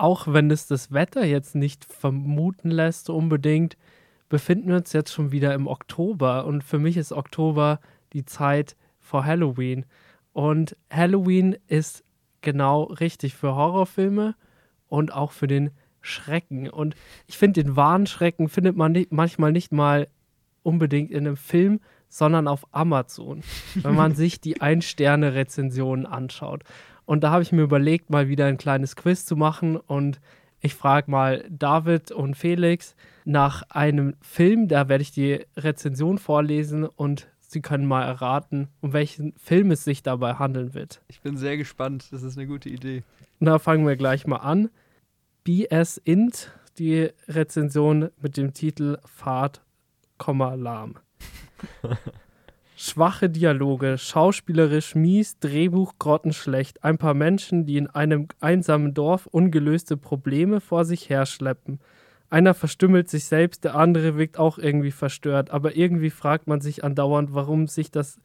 auch wenn es das Wetter jetzt nicht vermuten lässt unbedingt, befinden wir uns jetzt schon wieder im Oktober. Und für mich ist Oktober die Zeit vor Halloween. Und Halloween ist genau richtig für Horrorfilme und auch für den Schrecken. Und ich finde, den wahren Schrecken findet man nicht, manchmal nicht mal unbedingt in einem Film, sondern auf Amazon, wenn man sich die Ein-Sterne-Rezensionen anschaut. Und da habe ich mir überlegt, mal wieder ein kleines Quiz zu machen und ich frage mal David und Felix nach einem Film, da werde ich die Rezension vorlesen und sie können mal erraten, um welchen Film es sich dabei handeln wird. Ich bin sehr gespannt, das ist eine gute Idee. Na, fangen wir gleich mal an. BS Int, die Rezension mit dem Titel Fahrt, lahm. Schwache Dialoge, schauspielerisch mies, Drehbuch grottenschlecht, ein paar Menschen, die in einem einsamen Dorf ungelöste Probleme vor sich herschleppen. Einer verstümmelt sich selbst, der andere wirkt auch irgendwie verstört, aber irgendwie fragt man sich andauernd, warum sich das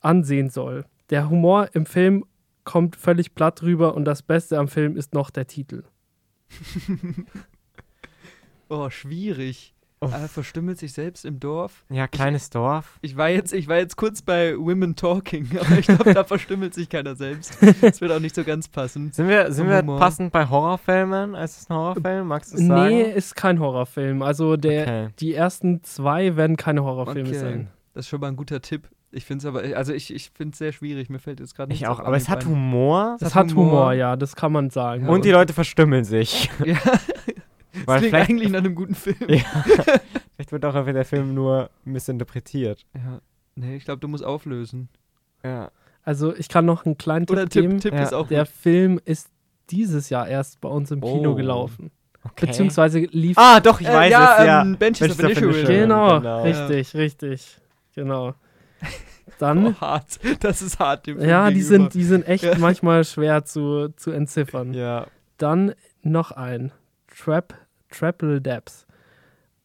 ansehen soll. Der Humor im Film kommt völlig platt rüber und das Beste am Film ist noch der Titel. oh, schwierig. Oh. Er verstümmelt sich selbst im Dorf. Ja, kleines ich, Dorf. Ich war, jetzt, ich war jetzt kurz bei Women Talking, aber ich glaube, da verstümmelt sich keiner selbst. Das wird auch nicht so ganz passen. Sind wir, sind wir passend bei Horrorfilmen? Ist es ein Horrorfilm? Magst du es sagen? Nee, ist kein Horrorfilm. Also der, okay. die ersten zwei werden keine Horrorfilme okay. sein. Das ist schon mal ein guter Tipp. Ich finde es aber, also ich, ich finde es sehr schwierig. Mir fällt jetzt gerade nicht Ich auch, aber es hat Humor. Es hat Humor. Humor, ja, das kann man sagen. Ja, und, und die Leute verstümmeln sich. Ja. Weil klingt eigentlich nach einem guten Film. Ja. vielleicht wird auch einfach der Film nur missinterpretiert. Ja. Nee, ich glaube, du musst auflösen. Ja. Also ich kann noch einen kleinen Tipp Oder Tipp, geben. Tipp ja. ist auch der gut. Film ist dieses Jahr erst bei uns im Kino oh. gelaufen. Okay. Beziehungsweise lief. Ah, doch, ich äh, weiß ja, es, ja. Ähm, Benches of Initial. Genau, genau, richtig, richtig. Genau. Dann. Oh, hart. Das ist hart. Dem ja, die sind, die sind echt ja. manchmal schwer zu, zu entziffern. Ja. Dann noch ein. Trap Triple Depths.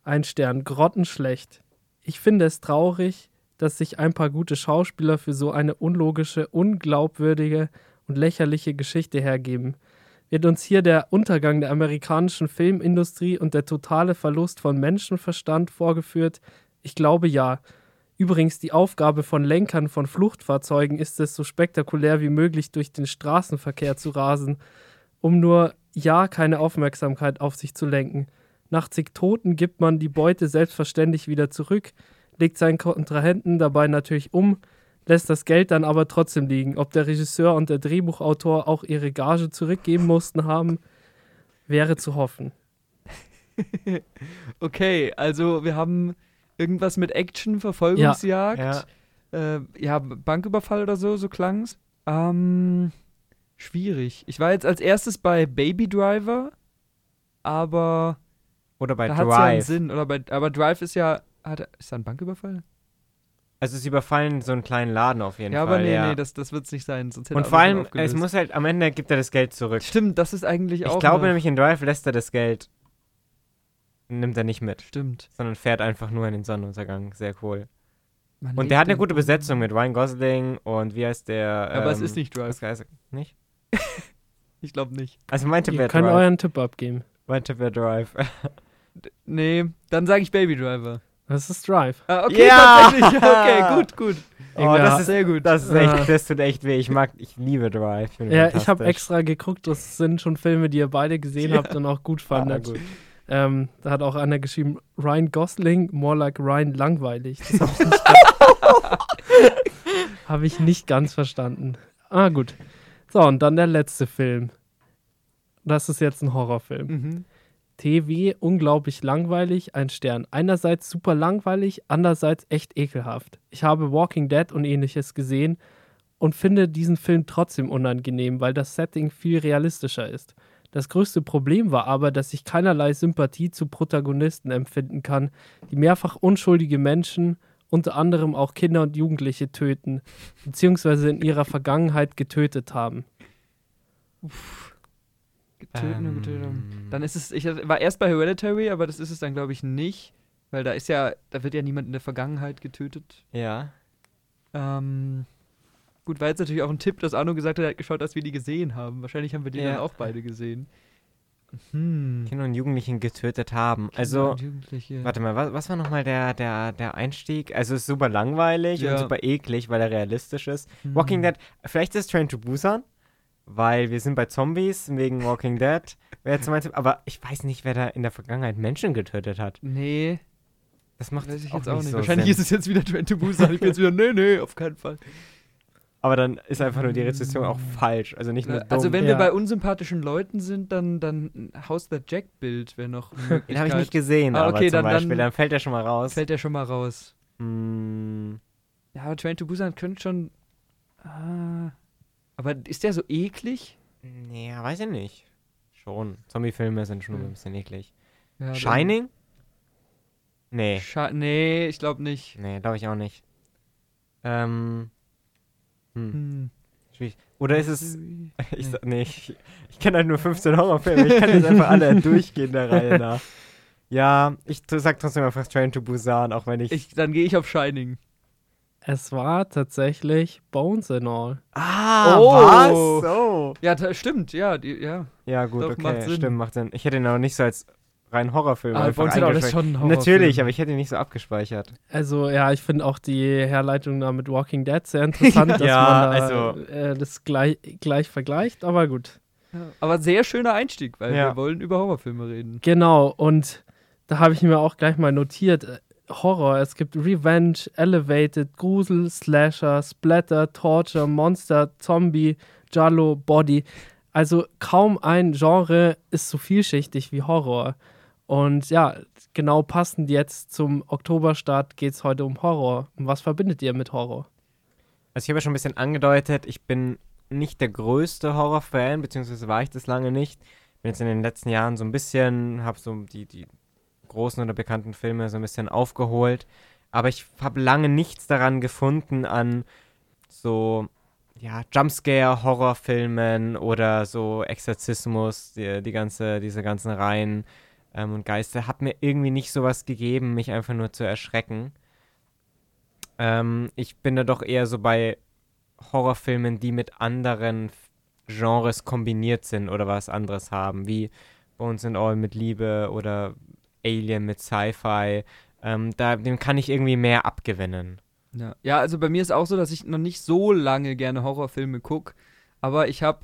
Ein Stern, grottenschlecht. Ich finde es traurig, dass sich ein paar gute Schauspieler für so eine unlogische, unglaubwürdige und lächerliche Geschichte hergeben. Wird uns hier der Untergang der amerikanischen Filmindustrie und der totale Verlust von Menschenverstand vorgeführt? Ich glaube ja. Übrigens, die Aufgabe von Lenkern von Fluchtfahrzeugen ist es, so spektakulär wie möglich durch den Straßenverkehr zu rasen, um nur ja keine Aufmerksamkeit auf sich zu lenken. Nach zig Toten gibt man die Beute selbstverständlich wieder zurück, legt seinen Kontrahenten dabei natürlich um, lässt das Geld dann aber trotzdem liegen. Ob der Regisseur und der Drehbuchautor auch ihre Gage zurückgeben mussten haben, wäre zu hoffen. okay, also wir haben irgendwas mit Action, Verfolgungsjagd. Ja, ja. Äh, ja Banküberfall oder so, so klang's. Ähm, Schwierig. Ich war jetzt als erstes bei Baby Driver, aber. Oder bei da Drive. Ja einen Sinn. Oder bei, aber Drive ist ja. Hat, ist da ein Banküberfall? Also sie überfallen so einen kleinen Laden auf jeden ja, Fall. Aber nee, ja, nee, das, das wird es nicht sein. Sonst Und vor allem, es muss halt, am Ende gibt er das Geld zurück. Stimmt, das ist eigentlich auch. Ich glaube nämlich in Drive lässt er das Geld. Nimmt er nicht mit. Stimmt. Sondern fährt einfach nur in den Sonnenuntergang. Sehr cool. Man und der hat eine gute Besetzung mit Ryan Gosling und wie heißt der? Aber ähm, es ist nicht Drive. Nicht? ich glaube nicht. Also mein Tipp wäre Drive. können euren Tipp abgeben. Mein Tipp wäre Drive. nee, dann sage ich Baby Driver. Das ist Drive. Ah, okay, ja! tatsächlich. Okay, gut, gut. Oh, das ist sehr gut. Das ist echt, das tut echt weh. Ich mag, ich liebe Drive. Ich ja, ich habe extra geguckt. Das sind schon Filme, die ihr beide gesehen ja. habt und auch gut fandet. Ah, gut. Ähm, da hat auch einer geschrieben, Ryan Gosling, more like Ryan langweilig. Das habe ich, hab ich nicht ganz verstanden. Ah, gut. So, und dann der letzte Film. Das ist jetzt ein Horrorfilm. Mhm. TV, unglaublich langweilig, ein Stern. Einerseits super langweilig, andererseits echt ekelhaft. Ich habe Walking Dead und ähnliches gesehen und finde diesen Film trotzdem unangenehm, weil das Setting viel realistischer ist. Das größte Problem war aber, dass ich keinerlei Sympathie zu Protagonisten empfinden kann, die mehrfach unschuldige Menschen unter anderem auch Kinder und Jugendliche töten, beziehungsweise in ihrer Vergangenheit getötet haben. Uff. Getötet, ähm. getötet. Dann ist es, ich war erst bei Hereditary, aber das ist es dann, glaube ich, nicht. Weil da ist ja, da wird ja niemand in der Vergangenheit getötet. Ja. Ähm, gut, war jetzt natürlich auch ein Tipp, dass Arno gesagt hat, er hat geschaut, dass wir die gesehen haben. Wahrscheinlich haben wir die ja. dann auch beide gesehen. Hm. Kinder und Jugendlichen getötet haben. Kinder also, warte mal, was, was war nochmal der, der, der Einstieg? Also, es ist super langweilig ja. und super eklig, weil er realistisch ist. Hm. Walking Dead, vielleicht ist Train to Busan, weil wir sind bei Zombies wegen Walking Dead. Wer jetzt meinte, aber ich weiß nicht, wer da in der Vergangenheit Menschen getötet hat. Nee. Das macht weiß ich auch jetzt auch nicht. So Wahrscheinlich Sinn. ist es jetzt wieder Train to Busan. Ich bin jetzt wieder, nee, nee, auf keinen Fall. Aber dann ist einfach nur die Rezession auch falsch. Also nicht nur dumm. Also wenn ja. wir bei unsympathischen Leuten sind, dann, dann House the Jack-Bild wäre noch Den habe ich nicht gesehen, ah, okay, aber zum Beispiel. Dann, dann, fällt der schon mal raus. Fällt der schon mal raus. Mm. Ja, aber Train to Busan könnte schon... Ah, aber ist der so eklig? Nee, weiß ich nicht. Schon. Zombie-Filme sind schon hm. ein bisschen eklig. Ja, Shining? Nee. Sch nee, ich glaube nicht. Nee, glaube ich auch nicht. Ähm... Hm. hm. Schwierig. Oder ist es. Ich, nee, nee ich, ich kenne halt nur 15 Horrorfilme. Ich kann jetzt einfach alle durchgehen der Reihe nach. Ja, ich sag trotzdem einfach Train to Busan, auch wenn ich. ich dann gehe ich auf Shining. Es war tatsächlich Bones and All. Ah, oh. was? Oh. Ja, stimmt, ja, die, ja. Ja, gut, Doch, okay, macht stimmt, macht Sinn. Ich hätte ihn auch nicht so als rein Horrorfilm. Ah, bei uns sind alles schon Horrorfilm. Natürlich, aber ich hätte ihn nicht so abgespeichert. Also ja, ich finde auch die Herleitung da mit Walking Dead sehr interessant, dass ja, man da, also, äh, das gleich, gleich vergleicht, aber gut. Aber sehr schöner Einstieg, weil ja. wir wollen über Horrorfilme reden. Genau, und da habe ich mir auch gleich mal notiert, äh, Horror, es gibt Revenge, Elevated, Grusel, Slasher, Splatter, Torture, Monster, Zombie, Jallo, Body. Also kaum ein Genre ist so vielschichtig wie Horror. Und ja, genau passend jetzt zum Oktoberstart geht es heute um Horror. Was verbindet ihr mit Horror? Also ich habe ja schon ein bisschen angedeutet, ich bin nicht der größte Horror-Fan, beziehungsweise war ich das lange nicht. Bin jetzt in den letzten Jahren so ein bisschen, habe so die, die großen oder bekannten Filme so ein bisschen aufgeholt. Aber ich habe lange nichts daran gefunden an so ja, Jumpscare-Horrorfilmen oder so Exorzismus, die, die ganze, diese ganzen Reihen ähm, und Geister, hat mir irgendwie nicht sowas gegeben, mich einfach nur zu erschrecken. Ähm, ich bin da doch eher so bei Horrorfilmen, die mit anderen Genres kombiniert sind oder was anderes haben, wie Bones and All mit Liebe oder Alien mit Sci-Fi. Ähm, da, dem kann ich irgendwie mehr abgewinnen. Ja. ja, also bei mir ist auch so, dass ich noch nicht so lange gerne Horrorfilme gucke, aber ich habe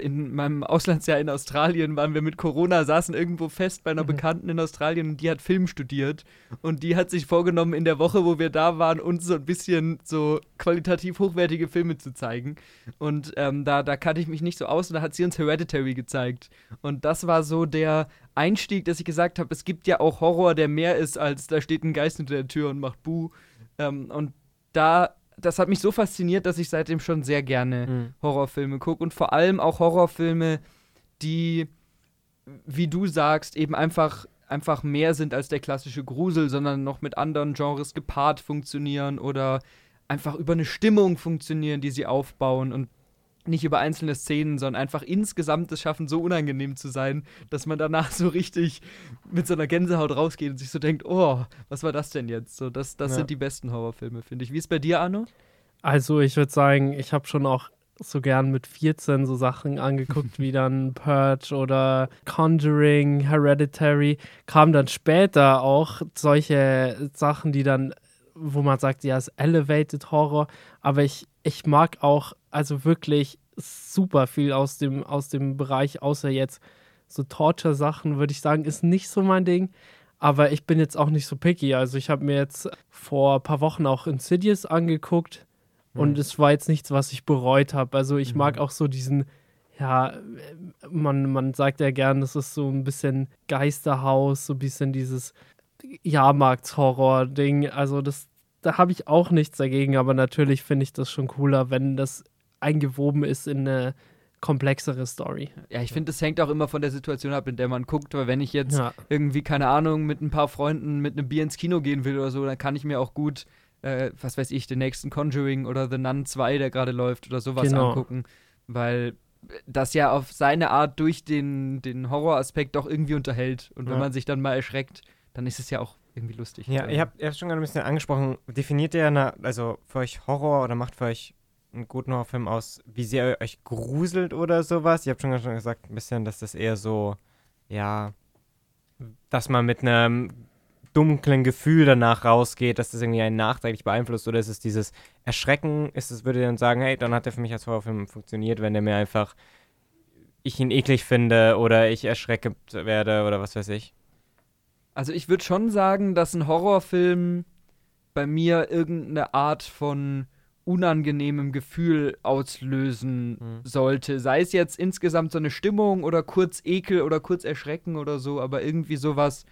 in meinem Auslandsjahr in Australien waren wir mit Corona, saßen irgendwo fest bei einer mhm. Bekannten in Australien und die hat Film studiert. Und die hat sich vorgenommen, in der Woche, wo wir da waren, uns so ein bisschen so qualitativ hochwertige Filme zu zeigen. Und ähm, da, da kannte ich mich nicht so aus und da hat sie uns Hereditary gezeigt. Und das war so der Einstieg, dass ich gesagt habe, es gibt ja auch Horror, der mehr ist, als da steht ein Geist hinter der Tür und macht Buh. Ähm, und da das hat mich so fasziniert, dass ich seitdem schon sehr gerne mhm. Horrorfilme gucke und vor allem auch Horrorfilme, die, wie du sagst, eben einfach, einfach mehr sind als der klassische Grusel, sondern noch mit anderen Genres gepaart funktionieren oder einfach über eine Stimmung funktionieren, die sie aufbauen und nicht über einzelne Szenen, sondern einfach insgesamt es schaffen, so unangenehm zu sein, dass man danach so richtig mit so einer Gänsehaut rausgeht und sich so denkt, oh, was war das denn jetzt? So, das das ja. sind die besten Horrorfilme, finde ich. Wie ist bei dir, Arno? Also, ich würde sagen, ich habe schon auch so gern mit 14 so Sachen angeguckt, wie dann Purge oder Conjuring, Hereditary. Kamen dann später auch solche Sachen, die dann, wo man sagt, ja, es ist Elevated Horror, aber ich, ich mag auch also wirklich super viel aus dem, aus dem Bereich, außer jetzt so Torture-Sachen, würde ich sagen, ist nicht so mein Ding. Aber ich bin jetzt auch nicht so picky. Also ich habe mir jetzt vor ein paar Wochen auch Insidious angeguckt mhm. und es war jetzt nichts, was ich bereut habe. Also ich mhm. mag auch so diesen, ja, man, man sagt ja gern, das ist so ein bisschen Geisterhaus, so ein bisschen dieses Jahrmarktshorror-Ding. Also das, da habe ich auch nichts dagegen, aber natürlich finde ich das schon cooler, wenn das eingewoben ist in eine komplexere Story. Ja, ich finde, das hängt auch immer von der Situation ab, in der man guckt, weil wenn ich jetzt ja. irgendwie, keine Ahnung, mit ein paar Freunden mit einem Bier ins Kino gehen will oder so, dann kann ich mir auch gut, äh, was weiß ich, den nächsten Conjuring oder The Nun 2, der gerade läuft oder sowas genau. angucken, weil das ja auf seine Art durch den, den Horroraspekt doch irgendwie unterhält. Und wenn ja. man sich dann mal erschreckt, dann ist es ja auch irgendwie lustig. Ja, ihr habt, ihr habt schon gerade ein bisschen angesprochen, definiert ihr, eine, also für euch Horror oder macht für euch einen guten Horrorfilm aus, wie sehr ihr euch gruselt oder sowas? Ihr habt schon gesagt ein bisschen, dass das eher so ja, dass man mit einem dunklen Gefühl danach rausgeht, dass das irgendwie einen nachträglich beeinflusst oder ist es dieses Erschrecken, ist es, würde dann sagen, hey, dann hat er für mich als Horrorfilm funktioniert, wenn der mir einfach ich ihn eklig finde oder ich erschreckend werde oder was weiß ich. Also ich würde schon sagen, dass ein Horrorfilm bei mir irgendeine Art von unangenehmem Gefühl auslösen mhm. sollte. Sei es jetzt insgesamt so eine Stimmung oder kurz Ekel oder kurz Erschrecken oder so, aber irgendwie sowas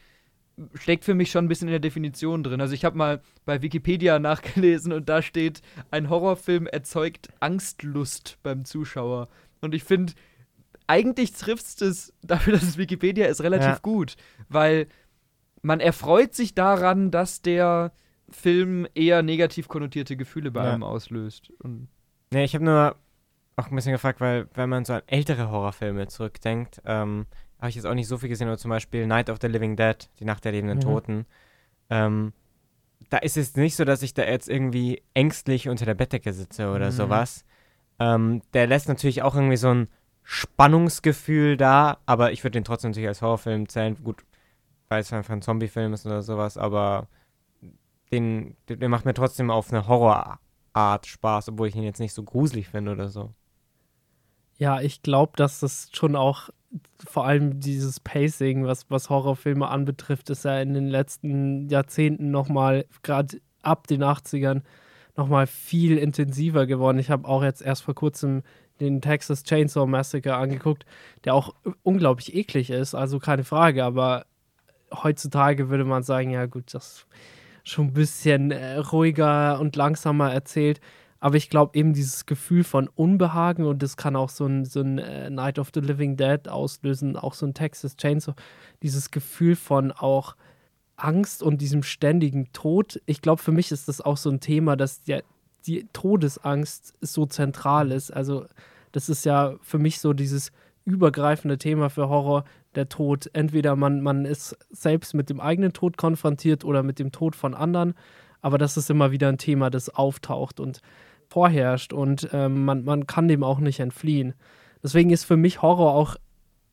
steckt für mich schon ein bisschen in der Definition drin. Also ich habe mal bei Wikipedia nachgelesen und da steht, ein Horrorfilm erzeugt Angstlust beim Zuschauer. Und ich finde, eigentlich trifft es dafür, dass es Wikipedia ist, relativ ja. gut, weil man erfreut sich daran, dass der Film eher negativ konnotierte Gefühle bei ja. einem auslöst. Und nee, ich habe nur auch ein bisschen gefragt, weil wenn man so an ältere Horrorfilme zurückdenkt, ähm, habe ich jetzt auch nicht so viel gesehen, aber zum Beispiel Night of the Living Dead, die Nacht der lebenden mhm. Toten. Ähm, da ist es nicht so, dass ich da jetzt irgendwie ängstlich unter der Bettdecke sitze oder mhm. sowas. Ähm, der lässt natürlich auch irgendwie so ein Spannungsgefühl da, aber ich würde den trotzdem natürlich als Horrorfilm zählen. Gut, weil es einfach ein Zombiefilm ist oder sowas, aber den, der macht mir trotzdem auf eine Horrorart Spaß, obwohl ich ihn jetzt nicht so gruselig finde oder so. Ja, ich glaube, dass das schon auch vor allem dieses Pacing, was, was Horrorfilme anbetrifft, ist ja in den letzten Jahrzehnten nochmal, gerade ab den 80ern, nochmal viel intensiver geworden. Ich habe auch jetzt erst vor kurzem den Texas Chainsaw Massacre angeguckt, der auch unglaublich eklig ist, also keine Frage, aber heutzutage würde man sagen, ja gut, das schon ein bisschen äh, ruhiger und langsamer erzählt. Aber ich glaube eben dieses Gefühl von Unbehagen und das kann auch so ein, so ein äh, Night of the Living Dead auslösen, auch so ein Texas Chainsaw, dieses Gefühl von auch Angst und diesem ständigen Tod. Ich glaube, für mich ist das auch so ein Thema, dass der, die Todesangst so zentral ist. Also das ist ja für mich so dieses übergreifende Thema für Horror, der Tod. Entweder man, man ist selbst mit dem eigenen Tod konfrontiert oder mit dem Tod von anderen, aber das ist immer wieder ein Thema, das auftaucht und vorherrscht und ähm, man, man kann dem auch nicht entfliehen. Deswegen ist für mich Horror auch,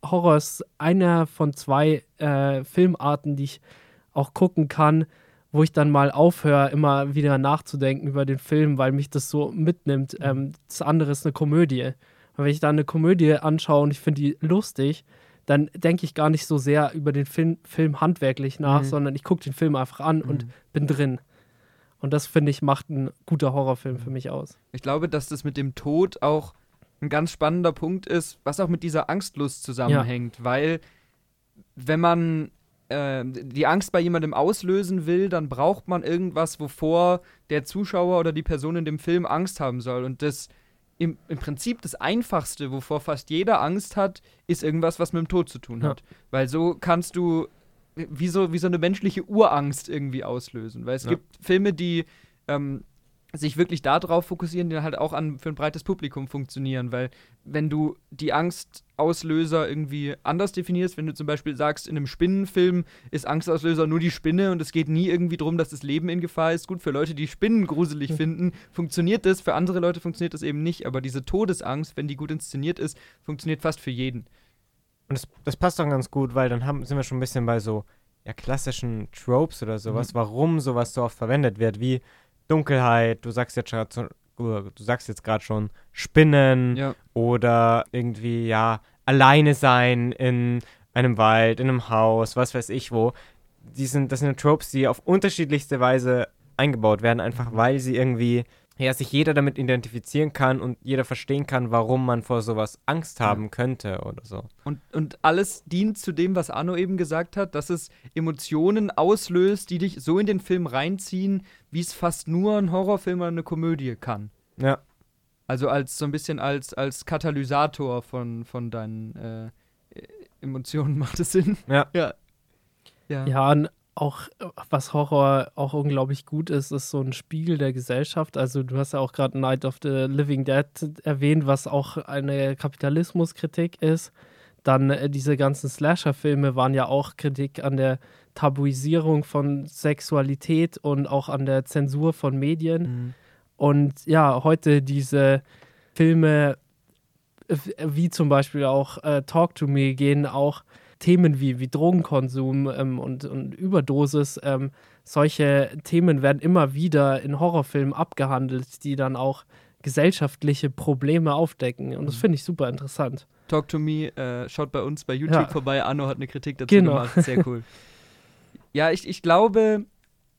Horror ist einer von zwei äh, Filmarten, die ich auch gucken kann, wo ich dann mal aufhöre, immer wieder nachzudenken über den Film, weil mich das so mitnimmt. Mhm. Ähm, das andere ist eine Komödie. Und wenn ich da eine Komödie anschaue und ich finde die lustig, dann denke ich gar nicht so sehr über den Film, Film handwerklich nach, mhm. sondern ich gucke den Film einfach an mhm. und bin drin. Und das, finde ich, macht ein guter Horrorfilm für mich aus. Ich glaube, dass das mit dem Tod auch ein ganz spannender Punkt ist, was auch mit dieser Angstlust zusammenhängt, ja. weil wenn man äh, die Angst bei jemandem auslösen will, dann braucht man irgendwas, wovor der Zuschauer oder die Person in dem Film Angst haben soll. Und das im, im Prinzip das Einfachste, wovor fast jeder Angst hat, ist irgendwas, was mit dem Tod zu tun hat. Ja. Weil so kannst du wie so, wie so eine menschliche Urangst irgendwie auslösen. Weil es ja. gibt Filme, die ähm, sich wirklich darauf fokussieren, die halt auch an, für ein breites Publikum funktionieren. Weil wenn du die Angstauslöser irgendwie anders definierst, wenn du zum Beispiel sagst, in einem Spinnenfilm ist Angstauslöser nur die Spinne und es geht nie irgendwie darum, dass das Leben in Gefahr ist. Gut, für Leute, die Spinnen gruselig mhm. finden, funktioniert das, für andere Leute funktioniert das eben nicht. Aber diese Todesangst, wenn die gut inszeniert ist, funktioniert fast für jeden. Und das, das passt doch ganz gut, weil dann haben, sind wir schon ein bisschen bei so ja, klassischen Tropes oder sowas, mhm. warum sowas so oft verwendet wird, wie Dunkelheit, du sagst jetzt gerade du sagst jetzt gerade schon Spinnen ja. oder irgendwie ja alleine sein in einem Wald, in einem Haus, was weiß ich wo. Die sind, das sind Tropes, die auf unterschiedlichste Weise eingebaut werden, einfach mhm. weil sie irgendwie ja, sich jeder damit identifizieren kann und jeder verstehen kann, warum man vor sowas Angst haben könnte oder so. Und, und alles dient zu dem, was Arno eben gesagt hat, dass es Emotionen auslöst, die dich so in den Film reinziehen, wie es fast nur ein Horrorfilm oder eine Komödie kann. Ja. Also als so ein bisschen als, als Katalysator von, von deinen äh, Emotionen macht es Sinn. Ja. Ja, ja. ja auch was Horror auch unglaublich gut ist, ist so ein Spiegel der Gesellschaft. Also du hast ja auch gerade Night of the Living Dead erwähnt, was auch eine Kapitalismuskritik ist. Dann äh, diese ganzen Slasher-Filme waren ja auch Kritik an der Tabuisierung von Sexualität und auch an der Zensur von Medien. Mhm. Und ja, heute diese Filme, wie zum Beispiel auch äh, Talk to Me, gehen auch Themen wie, wie Drogenkonsum ähm, und, und Überdosis, ähm, solche Themen werden immer wieder in Horrorfilmen abgehandelt, die dann auch gesellschaftliche Probleme aufdecken. Und das Mhm. finde ich super interessant. Talk to Me, äh, schaut bei uns bei YouTube Ja. vorbei. Arno hat eine Kritik dazu Genau. gemacht. Sehr cool. ja, ich, ich glaube,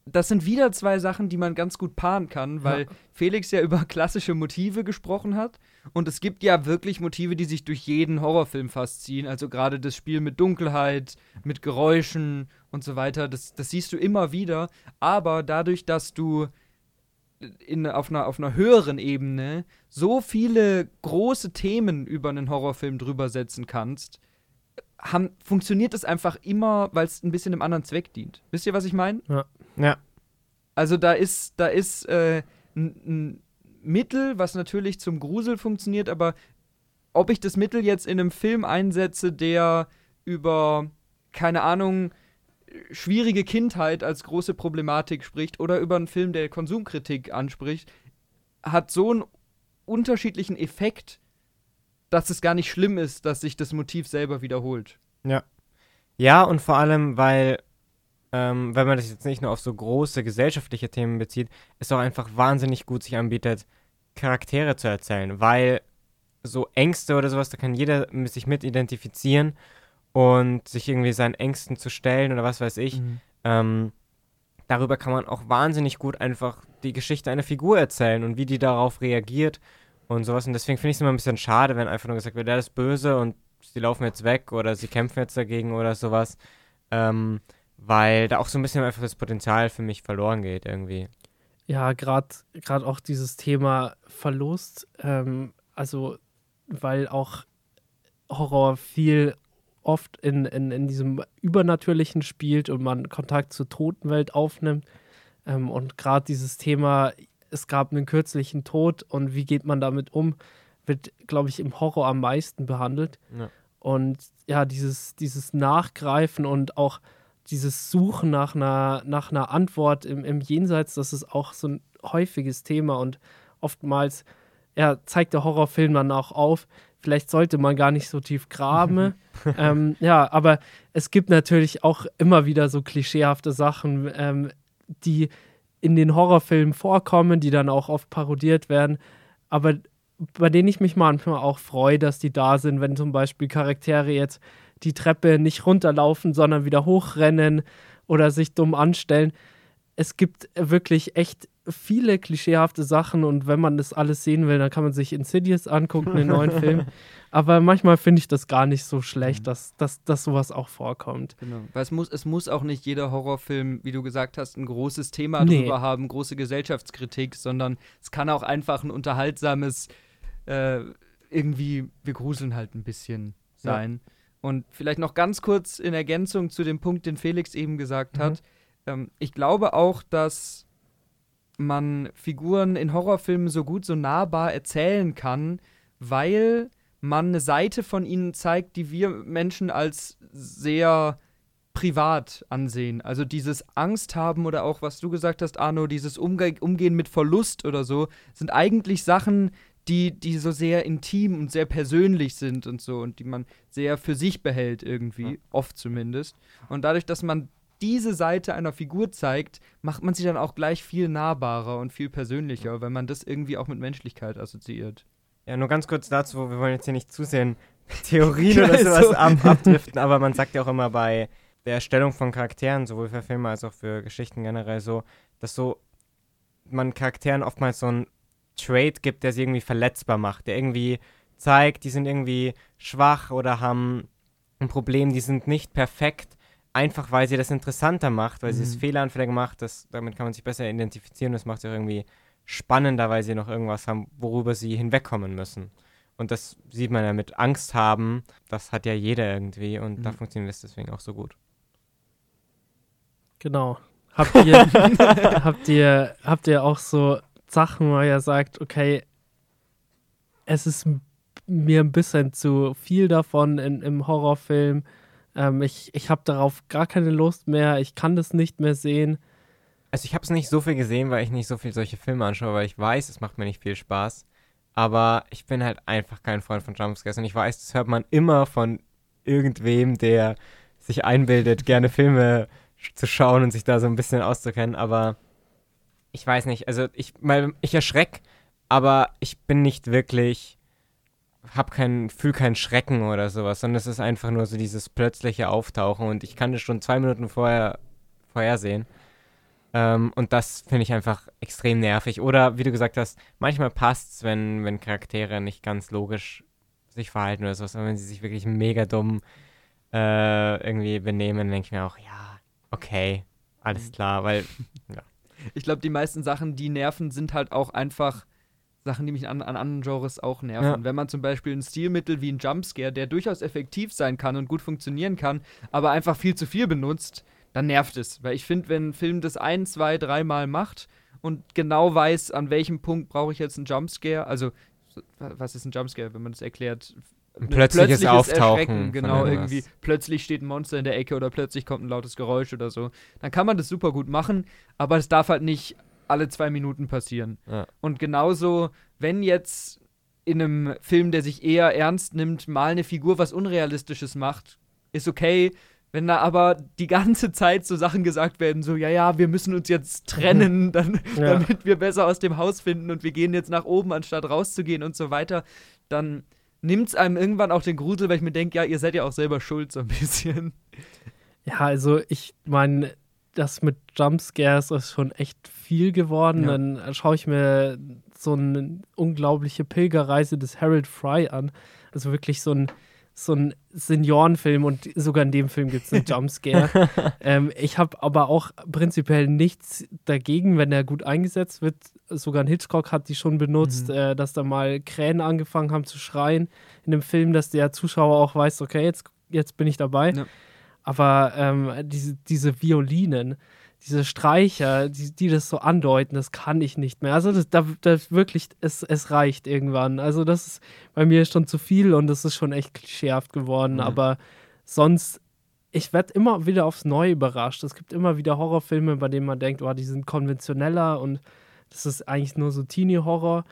das sind wieder zwei Sachen, die man ganz gut paaren kann, weil Ja. Felix ja über klassische Motive gesprochen hat. Und es gibt ja wirklich Motive, die sich durch jeden Horrorfilm fast ziehen. Also gerade das Spiel mit Dunkelheit, mit Geräuschen und so weiter. Das, das siehst du immer wieder. Aber dadurch, dass du in, auf, einer, auf einer höheren Ebene so viele große Themen über einen Horrorfilm drüber setzen kannst, haben, funktioniert es einfach immer, weil es ein bisschen einem anderen Zweck dient. Wisst ihr, was ich meine? Ja. Also da ist, da ist äh, ein, ein Mittel, was natürlich zum Grusel funktioniert, aber ob ich das Mittel jetzt in einem Film einsetze, der über, keine Ahnung, schwierige Kindheit als große Problematik spricht oder über einen Film, der Konsumkritik anspricht, hat so einen unterschiedlichen Effekt, dass es gar nicht schlimm ist, dass sich das Motiv selber wiederholt. Ja, und vor allem, weil, ähm, wenn man das jetzt nicht nur auf so große gesellschaftliche Themen bezieht, es auch einfach wahnsinnig gut sich anbietet, Charaktere zu erzählen, weil so Ängste oder sowas, da kann jeder sich mit identifizieren und sich irgendwie seinen Ängsten zu stellen oder was weiß ich. Ähm, darüber kann man auch wahnsinnig gut einfach die Geschichte einer Figur erzählen und wie die darauf reagiert und sowas. Und deswegen finde ich es immer ein bisschen schade, wenn einfach nur gesagt wird, der ist böse und sie laufen jetzt weg oder sie kämpfen jetzt dagegen oder sowas. Ähm, weil da auch so ein bisschen einfach das Potenzial für mich verloren geht irgendwie. Ja, gerade auch dieses Thema Verlust, ähm, also weil auch Horror viel oft in, in, in diesem Übernatürlichen spielt und man Kontakt zur Totenwelt aufnimmt. Ähm, und gerade dieses Thema, es gab einen kürzlichen Tod und wie geht man damit um, wird, glaube ich, im Horror am meisten behandelt. Ja. Und ja, dieses, dieses Nachgreifen und auch dieses Suchen nach einer, nach einer Antwort im, im Jenseits, das ist auch so ein häufiges Thema und oftmals ja, zeigt der Horrorfilm dann auch auf, vielleicht sollte man gar nicht so tief graben. ähm, ja, aber es gibt natürlich auch immer wieder so klischeehafte Sachen, ähm, die in den Horrorfilmen vorkommen, die dann auch oft parodiert werden, aber bei denen ich mich manchmal auch freue, dass die da sind, wenn zum Beispiel Charaktere jetzt die Treppe nicht runterlaufen, sondern wieder hochrennen oder sich dumm anstellen. Es gibt wirklich echt viele klischeehafte Sachen und wenn man das alles sehen will, dann kann man sich Insidious angucken, den neuen Film. Aber manchmal finde ich das gar nicht so schlecht, dass, dass, dass sowas auch vorkommt. Genau. Weil es muss, es muss auch nicht jeder Horrorfilm, wie du gesagt hast, ein großes Thema Nee. drüber haben, große Gesellschaftskritik, sondern es kann auch einfach ein unterhaltsames, äh, irgendwie, wir gruseln halt ein bisschen Ja. sein. Und vielleicht noch ganz kurz in Ergänzung zu dem Punkt, den Felix eben gesagt Mhm. hat. Ähm, ich glaube auch, dass man Figuren in Horrorfilmen so gut, so nahbar erzählen kann, weil man eine Seite von ihnen zeigt, die wir Menschen als sehr privat ansehen. Also dieses Angst haben oder auch, was du gesagt hast, Arno, dieses Umge Umgehen mit Verlust oder so, sind eigentlich Sachen, die, die so sehr intim und sehr persönlich sind und so und die man sehr für sich behält irgendwie, oft zumindest. Und dadurch, dass man diese Seite einer Figur zeigt, macht man sie dann auch gleich viel nahbarer und viel persönlicher, weil man das irgendwie auch mit Menschlichkeit assoziiert. Ja, nur ganz kurz dazu, wir wollen jetzt hier nicht zusehen Theorien oder sowas so. ab abdriften, aber man sagt ja auch immer bei der Erstellung von Charakteren, sowohl für Filme als auch für Geschichten generell so, dass so man Charakteren oftmals so einen Trait gibt, der sie irgendwie verletzbar macht, der irgendwie zeigt, die sind irgendwie schwach oder haben ein Problem, die sind nicht perfekt, einfach weil sie das interessanter macht, weil sie es Mhm. fehleranfälliger macht, das, damit kann man sich besser identifizieren, das macht sie auch irgendwie spannender, weil sie noch irgendwas haben, worüber sie hinwegkommen müssen. Und das sieht man ja mit Angst haben, das hat ja jeder irgendwie und da Mhm. funktioniert das deswegen auch so gut. Genau. Habt ihr, habt ihr, habt ihr auch so Sachen, wo ihr sagt, okay, es ist mir ein bisschen zu viel davon in, im Horrorfilm. Ähm, ich ich habe darauf gar keine Lust mehr. Ich kann das nicht mehr sehen. Also ich habe es nicht so viel gesehen, weil ich nicht so viel solche Filme anschaue, weil ich weiß, es macht mir nicht viel Spaß. Aber ich bin halt einfach kein Freund von Jumpscares und ich weiß, das hört man immer von irgendwem, der sich einbildet, gerne Filme zu schauen und sich da so ein bisschen auszukennen, aber ich weiß nicht, also ich, ich erschreck, aber ich bin nicht wirklich, hab keinen, fühl keinen Schrecken oder sowas, sondern es ist einfach nur so dieses plötzliche Auftauchen und ich kann es schon zwei Minuten vorher vorhersehen. Ähm, und das finde ich einfach extrem nervig. Oder wie du gesagt hast, manchmal passt es, wenn, wenn Charaktere nicht ganz logisch sich verhalten oder sowas, aber wenn sie sich wirklich mega dumm äh, irgendwie benehmen, dann denke ich mir auch, ja, okay, alles mhm. klar, weil, ja. Ich glaube, die meisten Sachen, die nerven, sind halt auch einfach Sachen, die mich an, an anderen Genres auch nerven. Ja. Wenn man zum Beispiel ein Stilmittel wie ein Jumpscare, der durchaus effektiv sein kann und gut funktionieren kann, aber einfach viel zu viel benutzt, dann nervt es. Weil ich finde, wenn ein Film das ein, zwei, dreimal macht und genau weiß, an welchem Punkt brauche ich jetzt einen Jumpscare, also was ist ein Jumpscare, wenn man das erklärt? Ein plötzliches, plötzliches Auftauchen. Genau, irgendwie plötzlich steht ein Monster in der Ecke oder plötzlich kommt ein lautes Geräusch oder so. Dann kann man das super gut machen, aber es darf halt nicht alle zwei Minuten passieren. Ja. Und genauso, wenn jetzt in einem Film, der sich eher ernst nimmt, mal eine Figur was Unrealistisches macht, ist okay. Wenn da aber die ganze Zeit so Sachen gesagt werden, so, ja, ja, wir müssen uns jetzt trennen, dann, ja. damit wir besser aus dem Haus finden und wir gehen jetzt nach oben, anstatt rauszugehen und so weiter, dann nimmt es einem irgendwann auch den Grusel, weil ich mir denke, ja, ihr seid ja auch selber schuld, so ein bisschen. Ja, also ich meine, das mit Jumpscares ist schon echt viel geworden. Ja. Dann schaue ich mir so eine unglaubliche Pilgerreise des Harold Fry an. Also wirklich so ein so ein Seniorenfilm und sogar in dem Film gibt es einen Jumpscare. ähm, ich habe aber auch prinzipiell nichts dagegen, wenn er gut eingesetzt wird. Sogar ein Hitchcock hat die schon benutzt, mhm. äh, dass da mal Krähen angefangen haben zu schreien in dem Film, dass der Zuschauer auch weiß, okay, jetzt, jetzt bin ich dabei. Ja. Aber ähm, diese, diese Violinen, diese Streicher, die, die das so andeuten, das kann ich nicht mehr. Also das, da, das wirklich, es, es reicht irgendwann. Also das ist bei mir schon zu viel und das ist schon echt klischeehaft geworden. Mhm. Aber sonst, ich werde immer wieder aufs Neue überrascht. Es gibt immer wieder Horrorfilme, bei denen man denkt, oh, die sind konventioneller und das ist eigentlich nur so Teenie-Horror.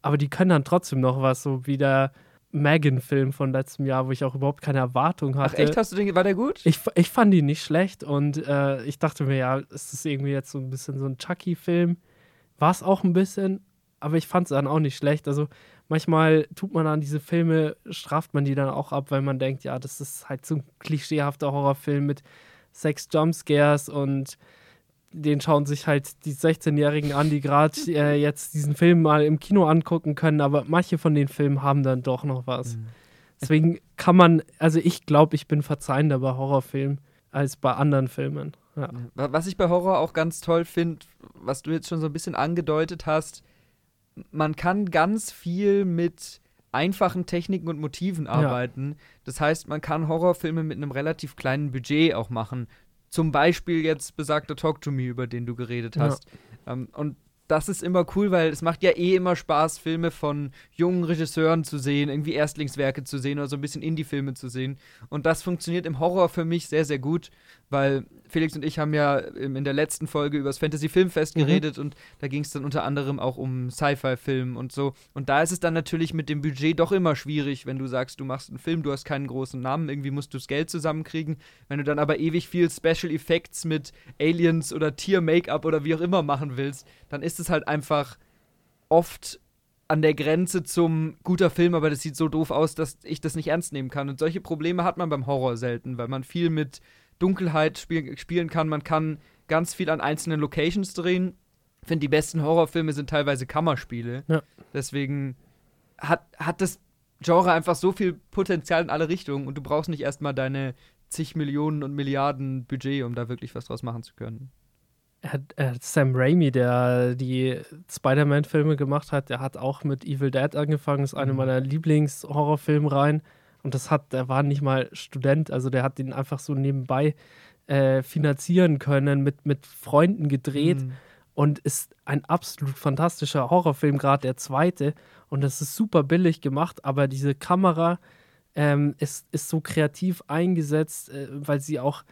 Aber die können dann trotzdem noch was, so wie der Megan-Film von letztem Jahr, wo ich auch überhaupt keine Erwartung hatte. Ach echt, hast du den, war der gut? Ich, ich fand ihn nicht schlecht und äh, ich dachte mir, ja, ist das irgendwie jetzt so ein bisschen so ein Chucky-Film? War es auch ein bisschen, aber ich fand es dann auch nicht schlecht. Also manchmal tut man dann diese Filme, straft man die dann auch ab, weil man denkt, ja, das ist halt so ein klischeehafter Horrorfilm mit Sex-Jumpscares und den schauen sich halt die 16-Jährigen an, die gerade äh, jetzt diesen Film mal im Kino angucken können, aber manche von den Filmen haben dann doch noch was. Mhm. Deswegen kann man, also ich glaube, ich bin verzeihender bei Horrorfilmen als bei anderen Filmen. Ja. Was ich bei Horror auch ganz toll finde, was du jetzt schon so ein bisschen angedeutet hast, man kann ganz viel mit einfachen Techniken und Motiven arbeiten. Ja. Das heißt, man kann Horrorfilme mit einem relativ kleinen Budget auch machen. Zum Beispiel jetzt besagter Talk to Me, über den du geredet hast. Ja. Ähm, und das ist immer cool, weil es macht ja eh immer Spaß, Filme von jungen Regisseuren zu sehen, irgendwie Erstlingswerke zu sehen oder so ein bisschen Indie-Filme zu sehen. Und das funktioniert im Horror für mich sehr, sehr gut, weil Felix und ich haben ja in der letzten Folge über das Fantasy Filmfest mhm. geredet und da ging es dann unter anderem auch um Sci-Fi-Film und so. Und da ist es dann natürlich mit dem Budget doch immer schwierig, wenn du sagst, du machst einen Film, du hast keinen großen Namen, irgendwie musst du das Geld zusammenkriegen. Wenn du dann aber ewig viel Special Effects mit Aliens oder Tier-Make-up oder wie auch immer machen willst, dann ist es halt einfach oft an der Grenze zum guter Film, aber das sieht so doof aus, dass ich das nicht ernst nehmen kann. Und solche Probleme hat man beim Horror selten, weil man viel mit Dunkelheit spiel spielen kann. Man kann ganz viel an einzelnen Locations drehen. Ich finde, die besten Horrorfilme sind teilweise Kammerspiele. Ja. Deswegen hat, hat das Genre einfach so viel Potenzial in alle Richtungen und du brauchst nicht erstmal deine zig Millionen und Milliarden Budget, um da wirklich was draus machen zu können. Er hat, hat Sam Raimi, der die Spider-Man-Filme gemacht hat, der hat auch mit Evil Dead angefangen. Ist eine mhm. meiner Lieblings-Horrorfilmreihen. Und das hat, der war nicht mal Student, also der hat den einfach so nebenbei äh, finanzieren können, mit, mit Freunden gedreht. Mhm. Und ist ein absolut fantastischer Horrorfilm, gerade der zweite. Und das ist super billig gemacht, aber diese Kamera ähm, ist, ist so kreativ eingesetzt, äh, weil sie auch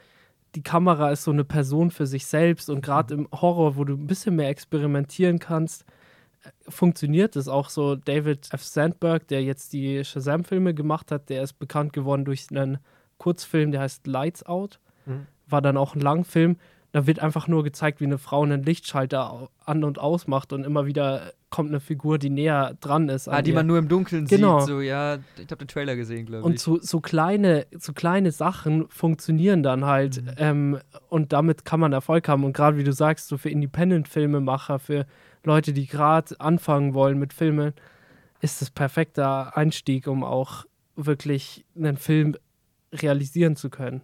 die Kamera ist so eine Person für sich selbst und gerade mhm. im Horror, wo du ein bisschen mehr experimentieren kannst, funktioniert es auch so. David F. Sandberg, der jetzt die Shazam-Filme gemacht hat, der ist bekannt geworden durch einen Kurzfilm, der heißt Lights Out. Mhm. War dann auch ein Langfilm. Da wird einfach nur gezeigt, wie eine Frau einen Lichtschalter an- und ausmacht und immer wieder kommt eine Figur, die näher dran ist. Ah, die ihr. man nur im Dunkeln Genau. sieht. So, ja, ich habe den Trailer gesehen, glaube Und ich. so, so, kleine, so kleine Sachen funktionieren dann halt. Mhm. Ähm, und damit kann man Erfolg haben. Und gerade wie du sagst, so für Independent-Filmemacher, für Leute, die gerade anfangen wollen mit Filmen, ist das perfekter Einstieg, um auch wirklich einen Film realisieren zu können.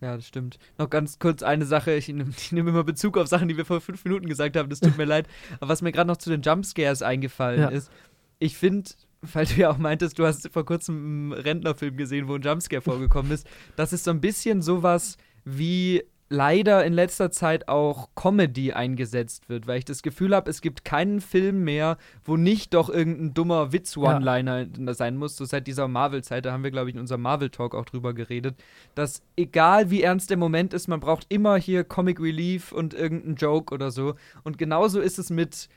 Ja, das stimmt. Noch ganz kurz eine Sache. Ich nehme nehm immer Bezug auf Sachen, die wir vor fünf Minuten gesagt haben. Das tut mir leid. Aber was mir gerade noch zu den Jumpscares eingefallen Ja. ist, ich finde, weil du ja auch meintest, du hast vor kurzem einen Rentnerfilm gesehen, wo ein Jumpscare vorgekommen ist, das ist so ein bisschen sowas wie leider in letzter Zeit auch Comedy eingesetzt wird, weil ich das Gefühl habe, es gibt keinen Film mehr, wo nicht doch irgendein dummer Witz-One-Liner sein muss. So seit dieser Marvel-Zeit, da haben wir, glaube ich, in unserem Marvel-Talk auch drüber geredet, dass egal wie ernst der Moment ist, man braucht immer hier Comic Relief und irgendeinen Joke oder so. Und genauso ist es mit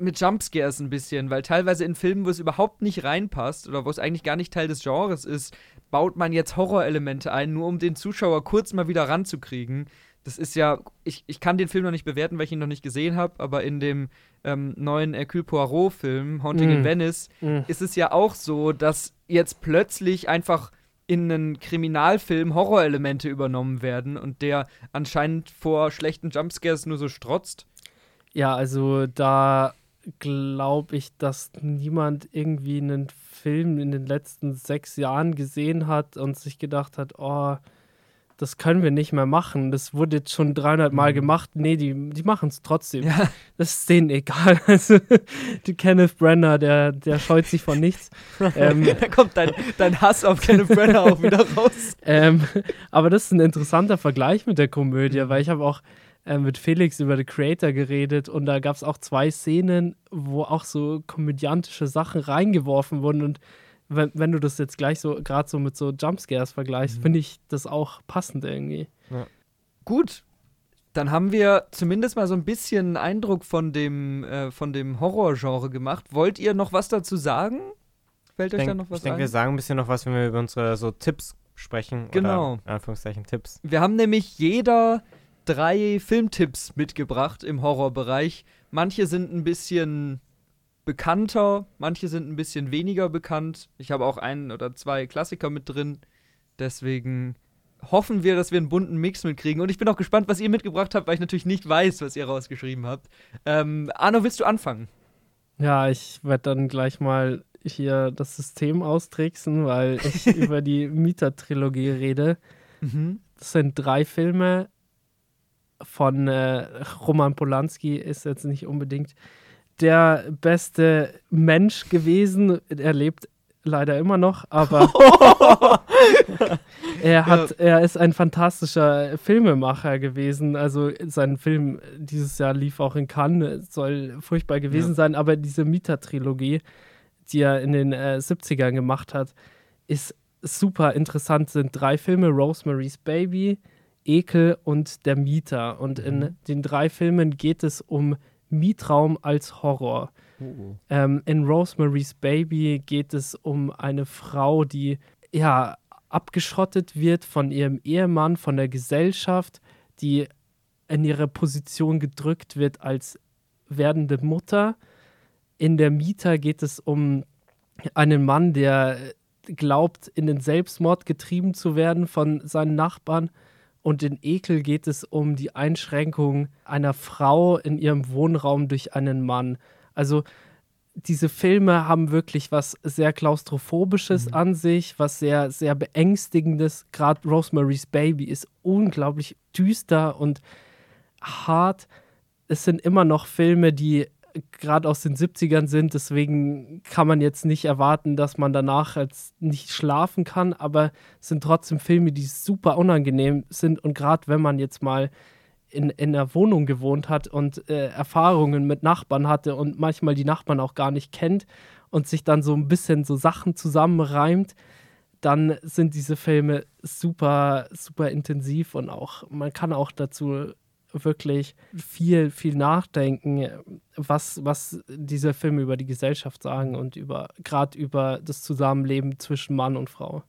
mit Jumpscares ein bisschen, weil teilweise in Filmen, wo es überhaupt nicht reinpasst oder wo es eigentlich gar nicht Teil des Genres ist, baut man jetzt Horrorelemente ein, nur um den Zuschauer kurz mal wieder ranzukriegen. Das ist ja, ich, ich kann den Film noch nicht bewerten, weil ich ihn noch nicht gesehen habe, aber in dem ähm, neuen Hercule Poirot-Film, Haunting in Mm. Venice, Mhm. ist es ja auch so, dass jetzt plötzlich einfach in einen Kriminalfilm Horrorelemente übernommen werden und der anscheinend vor schlechten Jumpscares nur so strotzt. Ja, also da glaube ich, dass niemand irgendwie einen Film in den letzten sechs Jahren gesehen hat und sich gedacht hat, oh, das können wir nicht mehr machen. Das wurde jetzt schon 300 Mal Mhm. gemacht. Nee, die, die machen es trotzdem. Ja, Das ist denen egal. Also, die Kenneth Brenner, der, der scheut sich von nichts. ähm, da kommt dein, dein Hass auf Kenneth Branagh auch wieder raus. ähm, aber das ist ein interessanter Vergleich mit der Komödie, weil ich habe auch äh, mit Felix über The Creator geredet und da gab es auch zwei Szenen, wo auch so komödiantische Sachen reingeworfen wurden und wenn, wenn du das jetzt gleich so gerade so mit so Jumpscares vergleichst, Mhm. finde ich das auch passend irgendwie. Gut, dann haben wir zumindest mal so ein bisschen einen Eindruck von dem, äh, von dem Horrorgenre gemacht. Wollt ihr noch was dazu sagen? Fällt Ich euch da denke, noch was ich denk, ein? wir sagen ein bisschen noch was, wenn wir über unsere so Tipps sprechen. Genau. Oder in Anführungszeichen Tipps. Wir haben nämlich jeder drei Filmtipps mitgebracht im Horrorbereich. Manche sind ein bisschen bekannter, manche sind ein bisschen weniger bekannt. Ich habe auch einen oder zwei Klassiker mit drin. Deswegen hoffen wir, dass wir einen bunten Mix mitkriegen. Und ich bin auch gespannt, was ihr mitgebracht habt, weil ich natürlich nicht weiß, was ihr rausgeschrieben habt. Ähm, Arno, willst du anfangen? Ja, ich werde dann gleich mal hier das System austricksen, weil ich über die Mieter-Trilogie rede. Mhm. Das sind drei Filme von äh, Roman Polanski, ist jetzt nicht unbedingt der beste Mensch gewesen. Er lebt leider immer noch, aber er hat, er ist ein fantastischer Filmemacher gewesen. Also sein Film dieses Jahr lief auch in Cannes, soll furchtbar gewesen Ja. sein, aber diese Mieter-Trilogie, die er in den äh, 70ern gemacht hat, ist super interessant. Sind drei Filme: Rosemary's Baby, Ekel und Der Mieter. Und in Mhm. den drei Filmen geht es um Mietraum als Horror. Ähm, in Rosemary's Baby geht es um eine Frau, die ja abgeschottet wird von ihrem Ehemann, von der Gesellschaft, die in ihre Position gedrückt wird als werdende Mutter. In der Mieter geht es um einen Mann, der glaubt, in den Selbstmord getrieben zu werden von seinen Nachbarn. Und in Ekel geht es um die Einschränkung einer Frau in ihrem Wohnraum durch einen Mann. Also diese Filme haben wirklich was sehr klaustrophobisches Mhm. an sich, was sehr, sehr beängstigendes. Gerade Rosemary's Baby ist unglaublich düster und hart. Es sind immer noch Filme, die gerade aus den 70ern sind, deswegen kann man jetzt nicht erwarten, dass man danach jetzt nicht schlafen kann, aber es sind trotzdem Filme, die super unangenehm sind und gerade wenn man jetzt mal in, in einer Wohnung gewohnt hat und äh, Erfahrungen mit Nachbarn hatte und manchmal die Nachbarn auch gar nicht kennt und sich dann so ein bisschen so Sachen zusammenreimt, dann sind diese Filme super, super intensiv und auch, man kann auch dazu wirklich viel, viel nachdenken, was, was diese Filme über die Gesellschaft sagen und über gerade über das Zusammenleben zwischen Mann und Frau.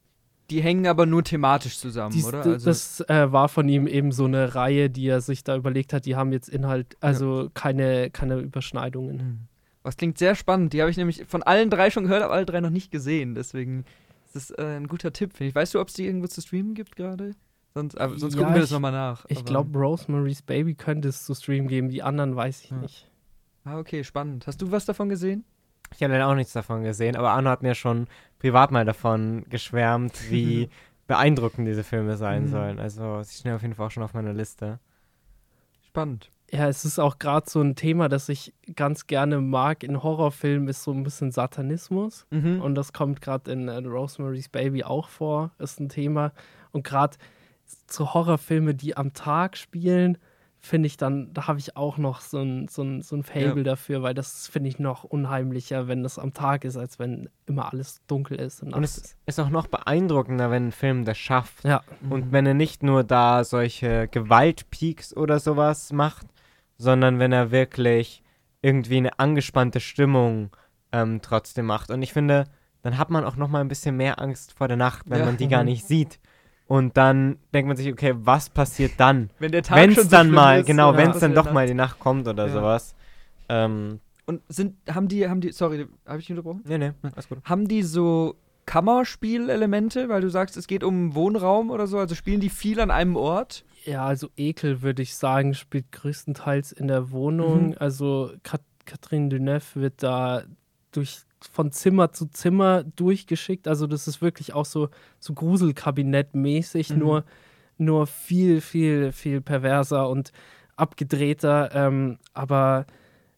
Die hängen aber nur thematisch zusammen, Dies, oder? Also, das äh, war von ihm eben so eine Reihe, die er sich da überlegt hat. Die haben jetzt Inhalt, also keine, keine Überschneidungen. Mhm. Was klingt sehr spannend. Die habe ich nämlich von allen drei schon gehört, aber alle drei noch nicht gesehen. Deswegen ist das äh, ein guter Tipp, finde ich. Weißt du, ob es die irgendwo zu streamen gibt gerade? Sonst, aber sonst Ja, gucken wir das ich- nochmal nach. Ich glaube, Rosemary's Baby könnte es zu streamen geben. Die anderen weiß ich Ja. nicht. Ah, okay, spannend. Hast du was davon gesehen? Ich habe leider auch nichts davon gesehen, aber Arno hat mir schon privat mal davon geschwärmt, wie beeindruckend diese Filme sein Mhm. sollen. Also sie stehen auf jeden Fall auch schon auf meiner Liste. Spannend. Ja, es ist auch gerade so ein Thema, das ich ganz gerne mag in Horrorfilmen, ist so ein bisschen Satanismus. Mhm. Und das kommt gerade in äh, Rosemary's Baby auch vor, ist ein Thema. Und gerade zu Horrorfilme, die am Tag spielen, finde ich dann, da habe ich auch noch so ein, so ein, so ein Fable dafür, weil das finde ich noch unheimlicher, wenn das am Tag ist, als wenn immer alles dunkel ist und Und es ist. ist auch noch beeindruckender, wenn ein Film das schafft. Ja, Und wenn er nicht nur da solche Gewaltpeaks oder sowas macht, sondern wenn er wirklich irgendwie eine angespannte Stimmung ähm, trotzdem macht. Und ich finde, dann hat man auch noch mal ein bisschen mehr Angst vor der Nacht, wenn Ja. man die gar nicht sieht. Und dann denkt man sich, okay, was passiert dann? Wenn der Tag Wenn schon es so dann mal, ist, genau, ja, wenn es dann doch mal die Nacht kommt oder Ja. sowas. Ähm, Und sind, haben die, haben die, sorry, habe ich dich unterbrochen? nee, nee, alles gut. Haben die so Kammerspielelemente, weil du sagst, es geht um Wohnraum oder so? Also spielen die viel an einem Ort? Ja, also Ekel würde ich sagen, spielt größtenteils in der Wohnung. Mhm. Also Kat Catherine Deneuve wird da durch von Zimmer zu Zimmer durchgeschickt. Also das ist wirklich auch so, so Gruselkabinett-mäßig, Mhm. nur, nur viel, viel, viel perverser und abgedrehter. Ähm, aber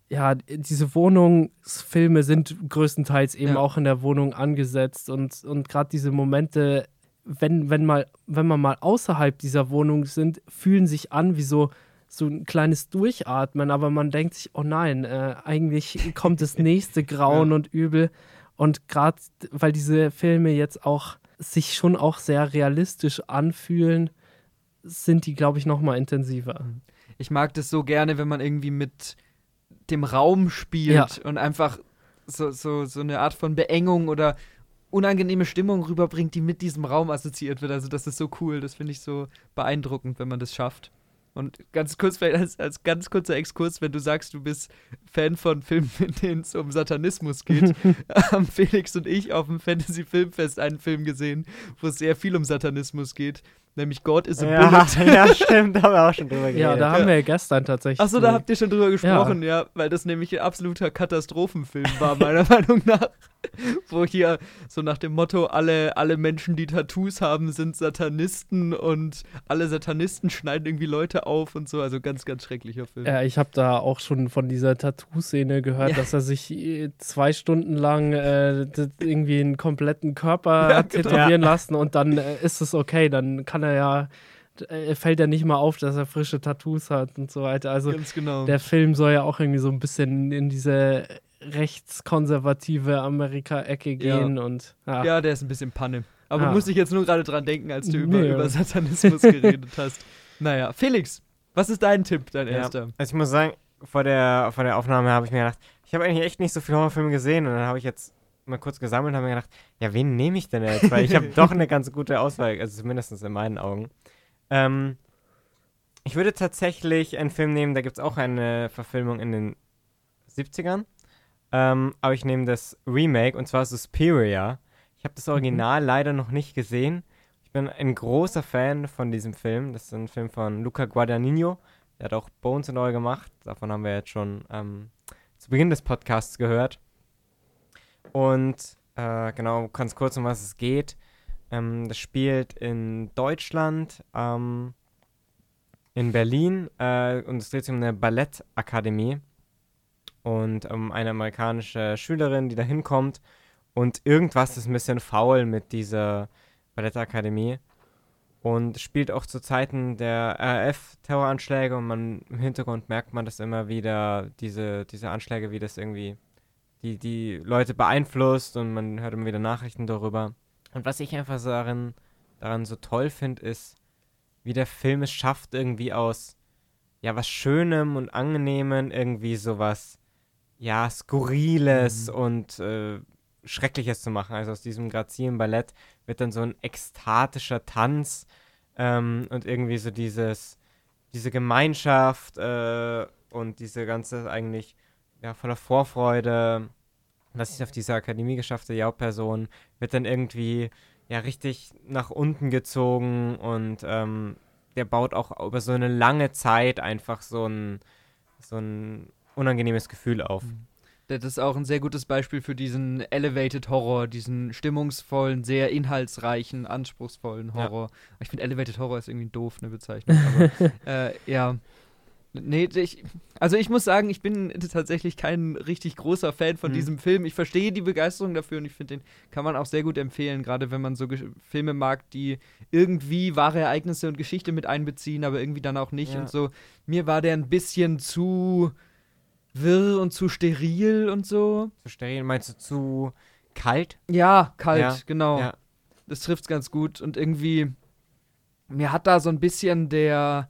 ja, diese Wohnungsfilme sind größtenteils eben Ja. auch in der Wohnung angesetzt und, und gerade diese Momente, wenn, wenn, mal, wenn man mal außerhalb dieser Wohnung sind, fühlen sich an wie so, so ein kleines Durchatmen, aber man denkt sich, oh nein, äh, eigentlich kommt das nächste Grauen Ja. und Übel. Und gerade weil diese Filme jetzt auch sich schon auch sehr realistisch anfühlen, sind die, glaube ich, noch mal intensiver. Ich mag das so gerne, wenn man irgendwie mit dem Raum spielt Ja. und einfach so, so, so eine Art von Beengung oder unangenehme Stimmung rüberbringt, die mit diesem Raum assoziiert wird. Also das ist so cool, das finde ich so beeindruckend, wenn man das schafft. Und ganz kurz, vielleicht als, als ganz kurzer Exkurs, wenn du sagst, du bist Fan von Filmen, in denen es um Satanismus geht, haben Felix und ich auf dem Fantasy-Filmfest einen Film gesehen, wo es sehr viel um Satanismus geht, nämlich God is a Ja, Bullet. ja, stimmt, da haben wir auch schon drüber geredet. Ja, da haben wir ja gestern tatsächlich. Achso, da habt ihr schon drüber gesprochen, ja. weil das nämlich ein absoluter Katastrophenfilm war, meiner Meinung nach. Wo hier so nach dem Motto, alle, alle Menschen, die Tattoos haben, sind Satanisten und alle Satanisten schneiden irgendwie Leute auf und so. Also ganz, ganz schrecklicher Film. Ja, ich habe da auch schon von dieser Tattoo-Szene gehört, Ja. dass er sich äh, zwei Stunden lang äh, irgendwie einen kompletten Körper Ja, genau. tätowieren lassen und dann äh, ist es okay, dann kann er ja, äh, fällt er nicht mal auf, dass er frische Tattoos hat und so weiter. Also ganz genau. der Film soll ja auch irgendwie so ein bisschen in diese rechtskonservative Amerika-Ecke gehen und ja. ja, der ist ein bisschen Panne. Aber Ah. muss ich jetzt nur gerade dran denken, als du über, Nee, ja. über Satanismus geredet hast. Naja, Felix, was ist dein Tipp, dein Ja. erster? Also ich muss sagen, vor der, vor der Aufnahme habe ich mir gedacht, ich habe eigentlich echt nicht so viele Horrorfilme gesehen und dann habe ich jetzt mal kurz gesammelt und habe mir gedacht, ja, wen nehme ich denn jetzt? Weil ich habe doch eine ganz gute Auswahl, also zumindest in meinen Augen. Ähm, ich würde tatsächlich einen Film nehmen, da gibt es auch eine Verfilmung in den 70ern. Ähm, aber ich nehme das Remake und zwar Suspiria. Ich habe das Original leider noch nicht gesehen. Ich bin ein großer Fan von diesem Film. Das ist ein Film von Luca Guadagnino. Der hat auch Bones and All gemacht. Davon haben wir jetzt schon ähm, zu Beginn des Podcasts gehört. Und äh, genau, ganz kurz, um was es geht. Ähm, das spielt in Deutschland, ähm, in Berlin äh, und es dreht sich um eine Ballettakademie und um eine amerikanische Schülerin, die da hinkommt und irgendwas ist ein bisschen faul mit dieser Ballettakademie und spielt auch zu Zeiten der RAF-Terroranschläge und man im Hintergrund merkt man das immer wieder, diese, diese Anschläge, wie das irgendwie die, die Leute beeinflusst und man hört immer wieder Nachrichten darüber. Und was ich einfach so darin, daran so toll finde, ist, wie der Film es schafft, irgendwie aus ja, was Schönem und Angenehmem, irgendwie sowas, ja, Skurriles Mhm. und äh, Schreckliches zu machen. Also aus diesem grazilen Ballett wird dann so ein ekstatischer Tanz ähm, und irgendwie so dieses, diese Gemeinschaft äh, und diese ganze eigentlich ja, voller Vorfreude, was sich auf diese Akademie geschaffte Hauptperson, wird dann irgendwie ja richtig nach unten gezogen und ähm, der baut auch über so eine lange Zeit einfach so ein, so ein unangenehmes Gefühl auf. Das ist auch ein sehr gutes Beispiel für diesen Elevated Horror, diesen stimmungsvollen, sehr inhaltsreichen, anspruchsvollen Ja. Horror. Ich finde Elevated Horror ist irgendwie doof, eine Bezeichnung. Aber äh, ja. Nee, ich, also ich muss sagen, ich bin tatsächlich kein richtig großer Fan von Mhm. diesem Film. Ich verstehe die Begeisterung dafür und ich finde, den kann man auch sehr gut empfehlen, gerade wenn man so Gesch- Filme mag, die irgendwie wahre Ereignisse und Geschichte mit einbeziehen, aber irgendwie dann auch nicht Ja. und so. Mir war der ein bisschen zu wirr und zu steril und so. Zu steril, meinst du zu kalt? Ja, kalt, Ja, genau. ja. Das trifft's ganz gut. Und irgendwie, mir hat da so ein bisschen der.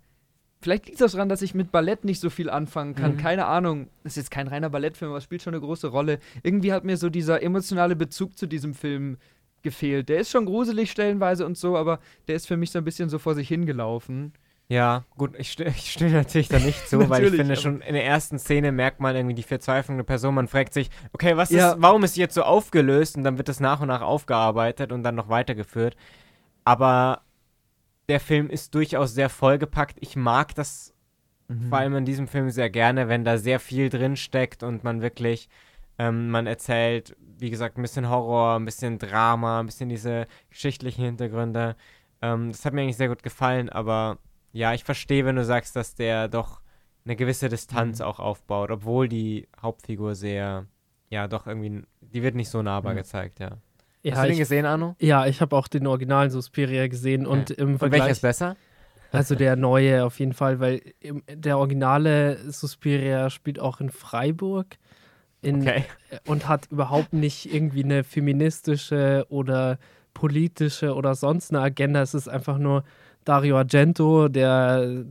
Vielleicht liegt es auch daran, dass ich mit Ballett nicht so viel anfangen kann. Mhm. Keine Ahnung. Das ist jetzt kein reiner Ballettfilm, aber es spielt schon eine große Rolle. Irgendwie hat mir so dieser emotionale Bezug zu diesem Film gefehlt. Der ist schon gruselig stellenweise und so, aber der ist für mich so ein bisschen so vor sich hingelaufen. Ja, gut, ich, sti- ich stimme natürlich da nicht zu, weil ich finde schon in der ersten Szene merkt man irgendwie die Verzweiflung der Person. Man fragt sich, okay, was Ja. ist, warum ist sie jetzt so aufgelöst? Und dann wird das nach und nach aufgearbeitet und dann noch weitergeführt. Aber der Film ist durchaus sehr vollgepackt. Ich mag das vor allem in diesem Film sehr gerne, wenn da sehr viel drin steckt und man wirklich, ähm, man erzählt, wie gesagt, ein bisschen Horror, ein bisschen Drama, ein bisschen diese geschichtlichen Hintergründe. Ähm, das hat mir eigentlich sehr gut gefallen, aber ja, ich verstehe, wenn du sagst, dass der doch eine gewisse Distanz Mhm. auch aufbaut, obwohl die Hauptfigur sehr, ja, doch irgendwie, die wird nicht so nahbar Mhm. gezeigt, ja. Ja, Hast du den ich, gesehen, Arno? ja, ich habe auch den originalen Suspiria gesehen und im Und Vergleich. welches besser? Also der neue auf jeden Fall, weil im, der originale Suspiria spielt auch in Freiburg in, Okay. und hat überhaupt nicht irgendwie eine feministische oder politische oder sonst eine Agenda. Es ist einfach nur Dario Argento, der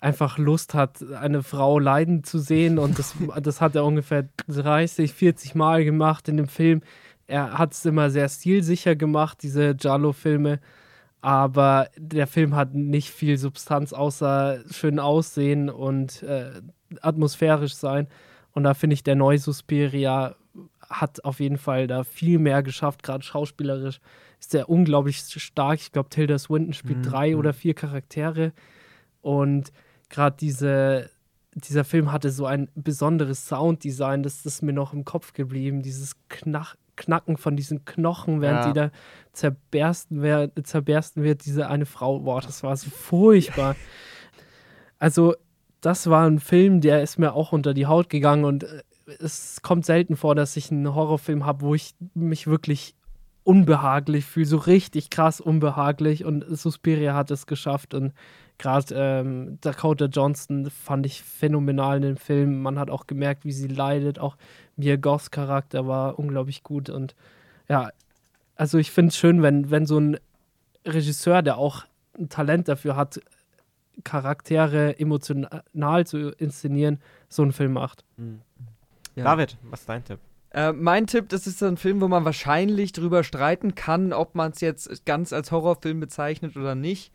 einfach Lust hat, eine Frau leiden zu sehen und das, das hat er ungefähr 30, 40 Mal gemacht in dem Film. Er hat es immer sehr stilsicher gemacht, diese Giallo-Filme aber der Film hat nicht viel Substanz außer schön aussehen und äh, atmosphärisch sein. Und da finde ich, der neue Suspiria hat auf jeden Fall da viel mehr geschafft, gerade schauspielerisch ist der unglaublich stark. Ich glaube, Tilda Swinton spielt Mhm, drei mhm. oder vier Charaktere und gerade diese dieser Film hatte so ein besonderes Sounddesign, das ist mir noch im Kopf geblieben. Dieses Knach Knacken von diesen Knochen, während Ja. die da zerbersten, wer zerbersten wird, diese eine Frau. Boah, das war so furchtbar. Also, das war ein Film, der ist mir auch unter die Haut gegangen und äh, es kommt selten vor, dass ich einen Horrorfilm habe, wo ich mich wirklich unbehaglich fühle, so richtig krass unbehaglich und Suspiria hat es geschafft und gerade ähm, Dakota Johnson fand ich phänomenal in dem Film. Man hat auch gemerkt, wie sie leidet, auch Mia Goths Charakter war unglaublich gut und ja, also ich finde es schön, wenn, wenn so ein Regisseur, der auch ein Talent dafür hat, Charaktere emotional zu inszenieren, so einen Film macht. Ja. David, was ist dein Tipp? Äh, mein Tipp, das ist so ein Film, wo man wahrscheinlich drüber streiten kann, ob man es jetzt ganz als Horrorfilm bezeichnet oder nicht.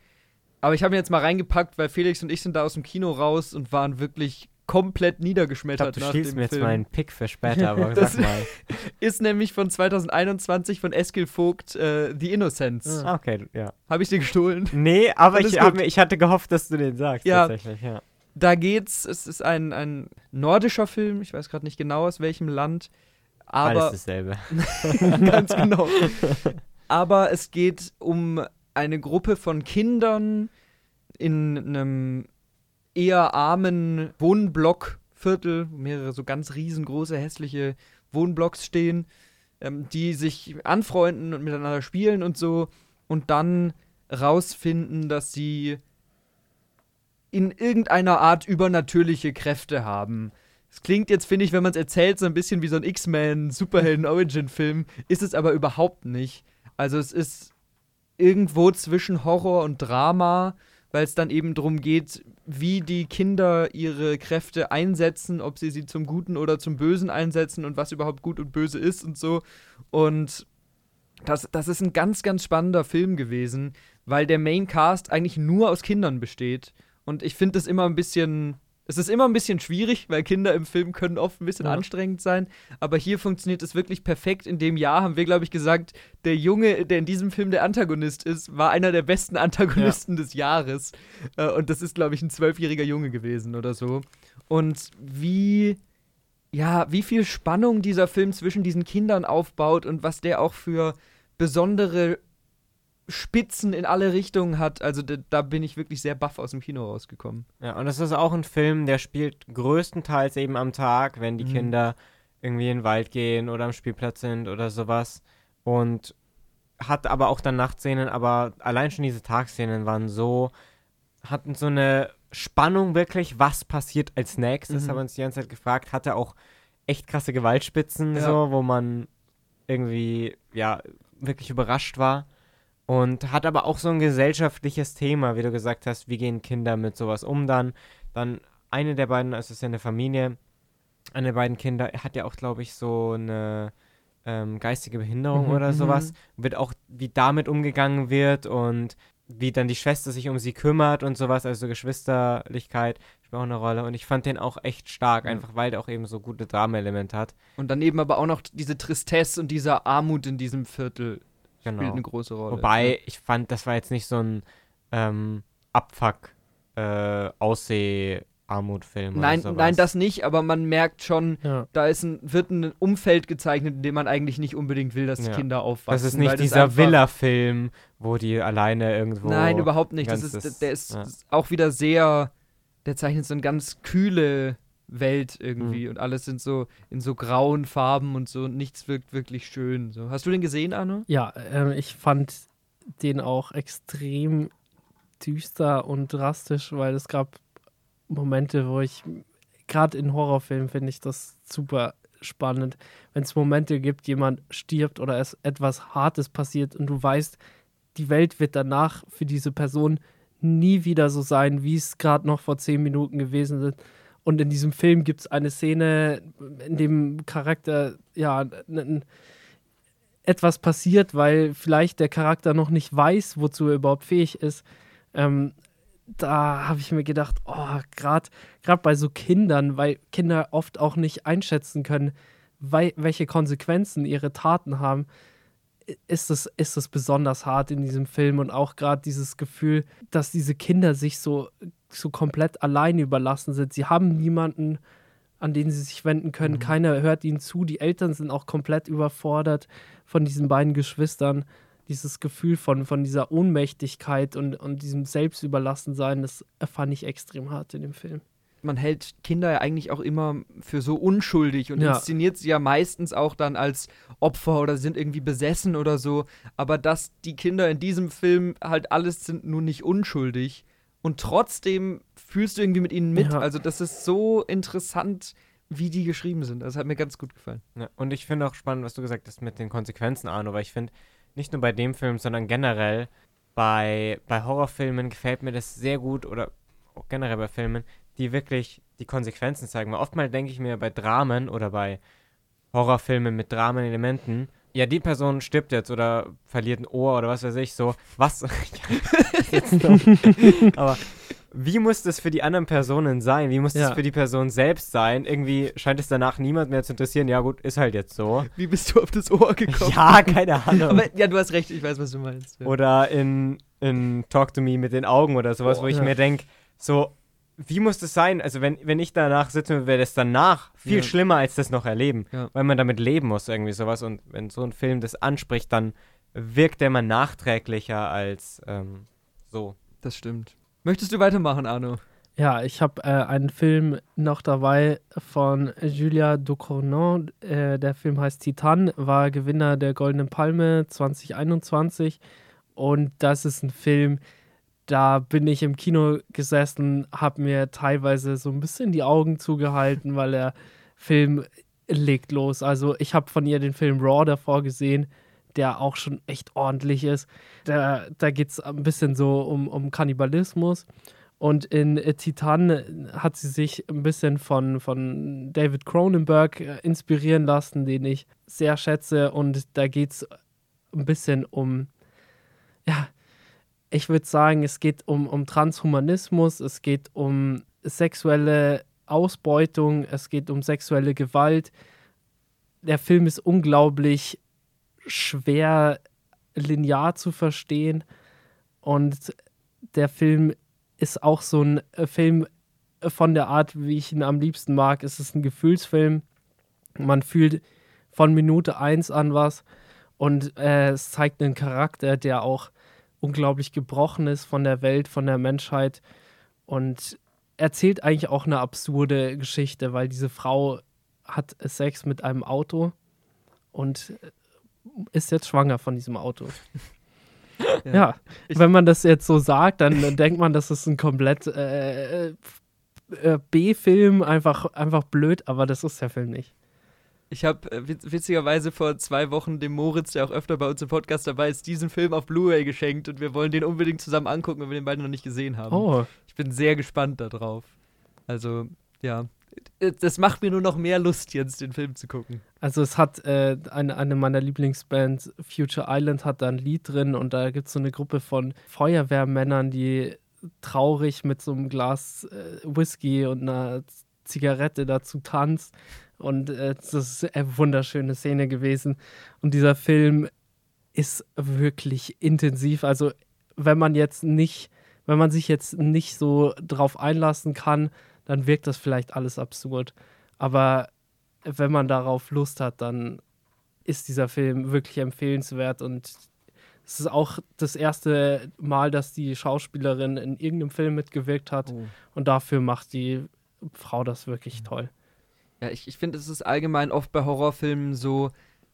Aber ich habe ihn jetzt mal reingepackt, weil Felix und ich sind da aus dem Kino raus und waren wirklich komplett Ich glaube, niedergeschmettert du nach dem mir jetzt Film. meinen Pick für später, aber Das- sag mal. Ist nämlich von 2021 von Eskil Vogt äh, The Innocents. Ah, okay, ja. Habe ich dir gestohlen? Nee, aber ich, hab ich hatte gehofft, dass du den sagst, Ja. tatsächlich, ja. Da geht's, es ist ein, ein nordischer Film, ich weiß gerade nicht genau aus welchem Land, aber Alles dasselbe. Ganz genau. Aber es geht um eine Gruppe von Kindern in einem eher armen Wohnblockviertel, wo mehrere so ganz riesengroße, hässliche Wohnblocks stehen, ähm, die sich anfreunden und miteinander spielen und so und dann rausfinden, dass sie in irgendeiner Art übernatürliche Kräfte haben. Es klingt jetzt, finde ich, wenn man es erzählt, so ein bisschen wie so ein X-Men-Superhelden-Origin-Film, ist es aber überhaupt nicht. Also es ist irgendwo zwischen Horror und Drama, weil es dann eben darum geht, wie die Kinder ihre Kräfte einsetzen, ob sie sie zum Guten oder zum Bösen einsetzen und was überhaupt gut und böse ist und so. Und das, das ist ein ganz, ganz spannender Film gewesen, weil der Main Cast eigentlich nur aus Kindern besteht. Und ich finde das immer ein bisschen es ist immer ein bisschen schwierig, weil Kinder im Film können oft ein bisschen ja. anstrengend sein. Aber hier funktioniert es wirklich perfekt. In dem Jahr haben wir, glaube ich, gesagt, der Junge, der in diesem Film der Antagonist ist, war einer der besten Antagonisten ja. des Jahres. Äh, und das ist, glaube ich, ein zwölfjähriger Junge gewesen oder so. Und wie, ja, wie viel Spannung dieser Film zwischen diesen Kindern aufbaut und was der auch für besondere Spitzen in alle Richtungen hat. Also da, da, bin ich wirklich sehr baff aus dem Kino rausgekommen. Ja, und das ist auch ein Film, der spielt größtenteils eben am Tag, wenn die mhm. Kinder irgendwie in den Wald gehen oder am Spielplatz sind oder sowas. Und hat aber auch dann Nachtszenen, aber allein schon diese Tagszenen waren so, hatten so eine Spannung wirklich, was passiert als nächstes, mhm. haben wir uns die ganze Zeit gefragt, hatte auch echt krasse Gewaltspitzen, ja. so, wo man irgendwie, ja, wirklich überrascht war. Und hat aber auch so ein gesellschaftliches Thema, wie du gesagt hast, wie gehen Kinder mit sowas um dann. Dann eine der beiden, also es ist ja eine Familie, eine der beiden Kinder hat ja auch, glaube ich, so eine ähm, geistige Behinderung mhm, oder mhm. sowas. Wird auch, wie damit umgegangen wird und wie dann die Schwester sich um sie kümmert und sowas, also Geschwisterlichkeit spielt auch eine Rolle. Und ich fand den auch echt stark, mhm. einfach weil der auch eben so gute Drama-Elemente hat. Und dann eben aber auch noch diese Tristesse und diese Armut in diesem Viertel genau. spielt eine große Rolle. Wobei, ja. ich fand, das war jetzt nicht so ein ähm, Abfuck äh, Ausseh Armutfilm nein, nein, das nicht, aber man merkt schon, ja. da ist ein, wird ein Umfeld gezeichnet, in dem man eigentlich nicht unbedingt will, dass ja. Kinder aufwachsen. Das ist nicht dieser Villa-Film, wo die alleine irgendwo. Nein, überhaupt nicht. Das ist, der ist ja. auch wieder sehr, der zeichnet so eine ganz kühle Welt irgendwie mhm. und alles sind so in so grauen Farben und so und nichts wirkt wirklich schön. So. Hast du den gesehen, Arno? Ja, äh, ich fand den auch extrem düster und drastisch, weil es gab Momente, wo ich, gerade in Horrorfilmen finde ich das super spannend, wenn es Momente gibt, jemand stirbt oder es etwas Hartes passiert und du weißt, die Welt wird danach für diese Person nie wieder so sein, wie es gerade noch vor zehn Minuten gewesen ist. Und in diesem Film gibt es eine Szene, in dem Charakter, ja, etwas passiert, weil vielleicht der Charakter noch nicht weiß, wozu er überhaupt fähig ist. Ähm, da habe ich mir gedacht, oh, gerade bei so Kindern, weil Kinder oft auch nicht einschätzen können, weil, welche Konsequenzen ihre Taten haben, ist es, ist es besonders hart in diesem Film und auch gerade dieses Gefühl, dass diese Kinder sich so so komplett allein überlassen sind. Sie haben niemanden, an den sie sich wenden können. Mhm. Keiner hört ihnen zu. Die Eltern sind auch komplett überfordert von diesen beiden Geschwistern. Dieses Gefühl von, von dieser Ohnmächtigkeit und, und diesem Selbstüberlassensein, das fand ich extrem hart in dem Film. Man hält Kinder ja eigentlich auch immer für so unschuldig und ja. inszeniert sie ja meistens auch dann als Opfer oder sind irgendwie besessen oder so. Aber dass die Kinder in diesem Film halt alles sind nur nicht unschuldig und trotzdem fühlst du irgendwie mit ihnen mit. Ja. Also das ist so interessant, wie die geschrieben sind. Das hat mir ganz gut gefallen. Ja, und ich finde auch spannend, was du gesagt hast mit den Konsequenzen, Arno, weil ich finde, nicht nur bei dem Film, sondern generell bei, bei Horrorfilmen gefällt mir das sehr gut oder auch generell bei Filmen, die wirklich die Konsequenzen zeigen. Weil oftmals denke ich mir bei Dramen oder bei Horrorfilmen mit Dramenelementen, ja, die Person stirbt jetzt oder verliert ein Ohr oder was weiß ich, so, was, aber wie muss das für die anderen Personen sein? Wie muss ja. das für die Person selbst sein? Irgendwie scheint es danach niemand mehr zu interessieren. Ja, gut, ist halt jetzt so. Wie bist du auf das Ohr gekommen? Ja, keine Ahnung. Aber, ja, du hast recht, ich weiß, was du meinst. Ja. Oder in, in Talk to Me mit den Augen oder sowas, oh, wo ich ja. mir denke, so, wie muss das sein? Also, wenn, wenn ich danach sitze, wäre das danach viel ja. schlimmer als das noch erleben. Ja. Weil man damit leben muss, irgendwie sowas. Und wenn so ein Film das anspricht, dann wirkt der mal nachträglicher als ähm, so. Das stimmt. Möchtest du weitermachen, Arno? Ja, ich habe äh, einen Film noch dabei von Julia Ducournau. Äh, der Film heißt Titan, war Gewinner der Goldenen Palme 2021. Und das ist ein Film, da bin ich im Kino gesessen, habe mir teilweise so ein bisschen die Augen zugehalten, weil der Film legt los. Also ich habe von ihr den Film Raw davor gesehen, der auch schon echt ordentlich ist. Da, da geht es ein bisschen so um, um Kannibalismus. Und in Titan hat sie sich ein bisschen von, von David Cronenberg äh, inspirieren lassen, den ich sehr schätze. Und da geht es ein bisschen um, ja, ich würde sagen, es geht um, um Transhumanismus, es geht um sexuelle Ausbeutung, es geht um sexuelle Gewalt. Der Film ist unglaublich schwer linear zu verstehen und der Film ist auch so ein äh, Film von der Art, wie ich ihn am liebsten mag. Es ist ein Gefühlsfilm. Man fühlt von Minute 1 an was und äh, es zeigt einen Charakter, der auch unglaublich gebrochen ist von der Welt, von der Menschheit und erzählt eigentlich auch eine absurde Geschichte, weil diese Frau hat Sex mit einem Auto und ist jetzt schwanger von diesem Auto. Ja, ja. wenn man das jetzt so sagt, dann, denkt man, das ist ein komplett äh, äh, B-Film, einfach, einfach blöd, aber das ist der Film nicht. Ich habe äh, witzigerweise vor zwei Wochen dem Moritz, der auch öfter bei uns im Podcast dabei ist, diesen Film auf Blu-ray geschenkt und wir wollen den unbedingt zusammen angucken, wenn wir den beide noch nicht gesehen haben. Oh. Ich bin sehr gespannt darauf. Also, ja, äh, das macht mir nur noch mehr Lust, jetzt den Film zu gucken. Also es hat äh, eine, eine meiner Lieblingsbands, Future Island, hat da ein Lied drin und da gibt es so eine Gruppe von Feuerwehrmännern, die traurig mit so einem Glas äh, Whisky und einer Zigarette dazu tanzt. Und äh, das ist eine wunderschöne Szene gewesen. Und dieser Film ist wirklich intensiv. Also wenn man jetzt nicht, wenn man sich jetzt nicht so drauf einlassen kann, dann wirkt das vielleicht alles absurd. Aber wenn man darauf Lust hat, dann ist dieser Film wirklich empfehlenswert und es ist auch das erste Mal, dass die Schauspielerin in irgendeinem Film mitgewirkt hat oh. und dafür macht die Frau das wirklich toll. Ja, ich, ich finde, es ist allgemein oft bei Horrorfilmen so,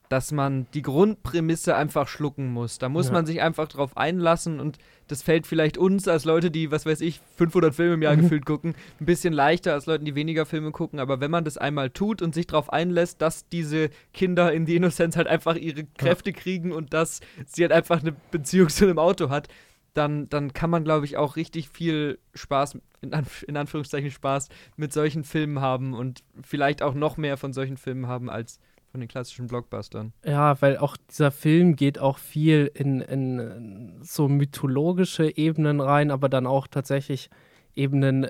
dass man die Grundprämisse einfach schlucken muss. Da muss ja. man sich einfach drauf einlassen und das fällt vielleicht uns als Leute, die, was weiß ich, 500 Filme im Jahr gefühlt gucken, ein bisschen leichter als Leuten, die weniger Filme gucken. Aber wenn man das einmal tut und sich darauf einlässt, dass diese Kinder in die Innocence halt einfach ihre Kräfte ja. kriegen und dass sie halt einfach eine Beziehung zu einem Auto hat, dann, dann kann man, glaube ich, auch richtig viel Spaß, in, Anf in Anführungszeichen Spaß, mit solchen Filmen haben und vielleicht auch noch mehr von solchen Filmen haben als von den klassischen Blockbustern. Ja, weil auch dieser Film geht auch viel in, in so mythologische Ebenen rein, aber dann auch tatsächlich Ebenen,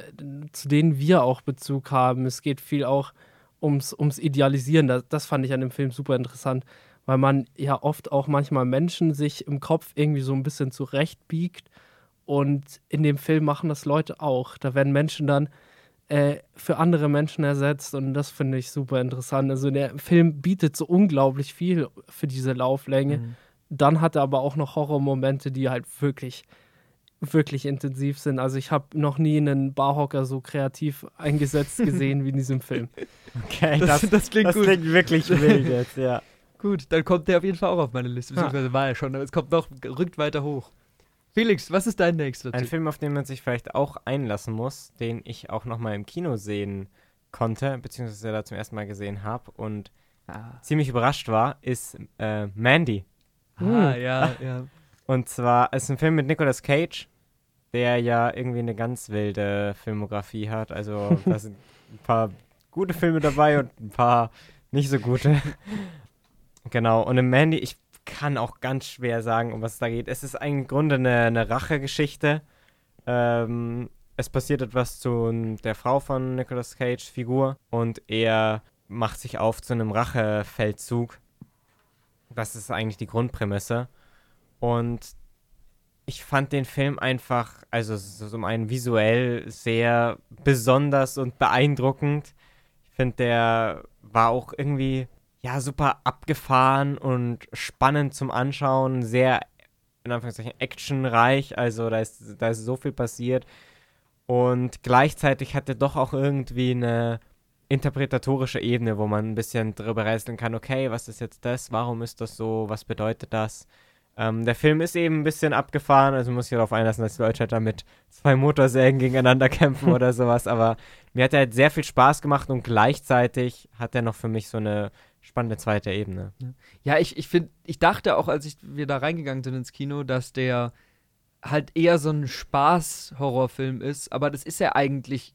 zu denen wir auch Bezug haben. Es geht viel auch ums, ums Idealisieren. Das, das fand ich an dem Film super interessant, weil man ja oft auch manchmal Menschen sich im Kopf irgendwie so ein bisschen zurechtbiegt. Und in dem Film machen das Leute auch. Da werden Menschen dann äh, für andere Menschen ersetzt und das finde ich super interessant. Also der Film bietet so unglaublich viel für diese Lauflänge. Mhm. Dann hat er aber auch noch Horrormomente, die halt wirklich, wirklich intensiv sind. Also ich habe noch nie einen Barhocker so kreativ eingesetzt gesehen wie in diesem Film. Okay, das, das, das klingt das gut. klingt wirklich wild jetzt, ja. Gut, dann kommt der auf jeden Fall auch auf meine Liste, beziehungsweise war er schon, aber es kommt noch, rückt weiter hoch. Felix, was ist dein nächster Ein Film, auf den man sich vielleicht auch einlassen muss, den ich auch nochmal im Kino sehen konnte, beziehungsweise da zum ersten Mal gesehen habe und ah. ziemlich überrascht war, ist äh, Mandy. Ah, hm. ja, ja. Und zwar ist ein Film mit Nicolas Cage, der ja irgendwie eine ganz wilde Filmografie hat. Also da sind ein paar gute Filme dabei und ein paar nicht so gute. Genau. Und in Mandy, ich kann auch ganz schwer sagen, um was es da geht. Es ist im Grunde eine, eine Rachegeschichte. Ähm, es passiert etwas zu der Frau von Nicolas Cage Figur und er macht sich auf zu einem Rachefeldzug. Das ist eigentlich die Grundprämisse. Und ich fand den Film einfach, also so zum einen visuell sehr besonders und beeindruckend. Ich finde, der war auch irgendwie ja, super abgefahren und spannend zum Anschauen, sehr, in Anführungszeichen, actionreich, also da ist, da ist so viel passiert. Und gleichzeitig hat er doch auch irgendwie eine interpretatorische Ebene, wo man ein bisschen drüber rätseln kann, okay, was ist jetzt das, warum ist das so, was bedeutet das? Ähm, der Film ist eben ein bisschen abgefahren, also muss ich darauf einlassen, dass die Leute halt da mit zwei Motorsägen gegeneinander kämpfen oder sowas, aber mir hat er halt sehr viel Spaß gemacht und gleichzeitig hat er noch für mich so eine spannende zweite Ebene. Ja, ich, ich finde, ich dachte auch, als ich, wir da reingegangen sind ins Kino, dass der halt eher so ein Spaß-Horrorfilm ist, aber das ist er eigentlich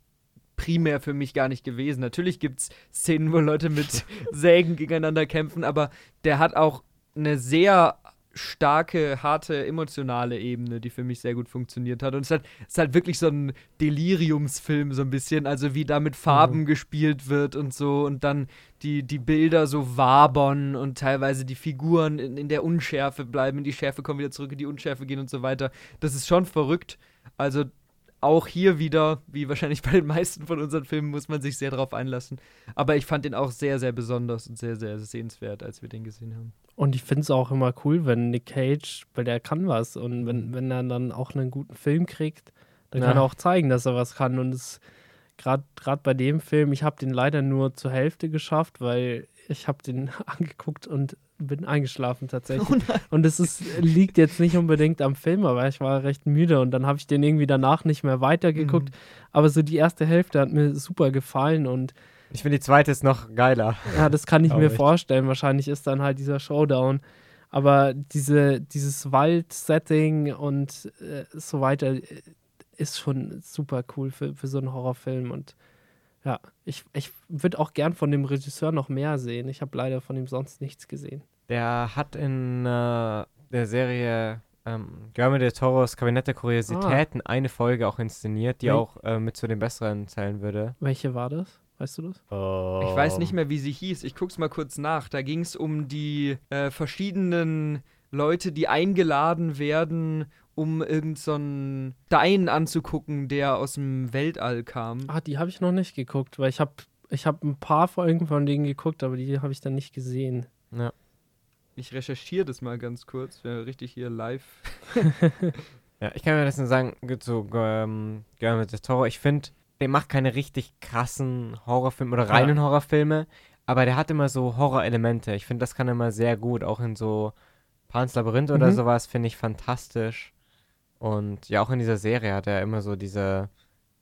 primär für mich gar nicht gewesen. Natürlich gibt es Szenen, wo Leute mit Sägen gegeneinander kämpfen, aber der hat auch eine sehr starke, harte, emotionale Ebene, die für mich sehr gut funktioniert hat. Und es ist halt, es ist halt wirklich so ein Deliriumsfilm, so ein bisschen, also wie da mit Farben mhm. gespielt wird und so und dann die, die Bilder so wabern und teilweise die Figuren in, in der Unschärfe bleiben, in die Schärfe kommen wieder zurück, in die Unschärfe gehen und so weiter. Das ist schon verrückt. Also auch hier wieder, wie wahrscheinlich bei den meisten von unseren Filmen, muss man sich sehr darauf einlassen. Aber ich fand den auch sehr, sehr besonders und sehr, sehr sehenswert, als wir den gesehen haben. Und ich finde es auch immer cool, wenn Nick Cage, weil der kann was und wenn, wenn er dann auch einen guten Film kriegt, dann ja. kann er auch zeigen, dass er was kann. Und es gerade bei dem Film, ich habe den leider nur zur Hälfte geschafft, weil ich habe den angeguckt und bin eingeschlafen tatsächlich. Oh und es ist, liegt jetzt nicht unbedingt am Film, aber ich war recht müde und dann habe ich den irgendwie danach nicht mehr weitergeguckt. Mhm. Aber so die erste Hälfte hat mir super gefallen und ich finde die zweite ist noch geiler. Ja, das kann ich mir vorstellen. Wahrscheinlich ist dann halt dieser Showdown. Aber diese, dieses Wald-Setting und äh, so weiter äh, ist schon super cool für, für so einen Horrorfilm und ja, ich, ich würde auch gern von dem Regisseur noch mehr sehen. Ich habe leider von ihm sonst nichts gesehen. Der hat in äh, der Serie ähm, Guillermo del Toros Kabinett der Kuriositäten ah. eine Folge auch inszeniert, die Wel auch äh, mit zu den besseren zählen würde. Welche war das? Weißt du das? Oh. Ich weiß nicht mehr, wie sie hieß. Ich guck's mal kurz nach. Da ging es um die äh, verschiedenen Leute, die eingeladen werden, um irgendeinen so Stein anzugucken, der aus dem Weltall kam. Ah, die habe ich noch nicht geguckt, weil ich habe ich hab ein paar Folgen von denen geguckt, aber die habe ich dann nicht gesehen. Ja. Ich recherchiere das mal ganz kurz, wäre richtig hier live. ja, ich kann mir das nur sagen, zu ähm, Guillermo del Toro, ich finde, der macht keine richtig krassen Horrorfilme oder reinen ja. Horrorfilme, aber der hat immer so Horrorelemente. Ich finde, das kann er immer sehr gut, auch in so Pans Labyrinth mhm. oder sowas, finde ich fantastisch. Und ja, auch in dieser Serie hat er immer so diese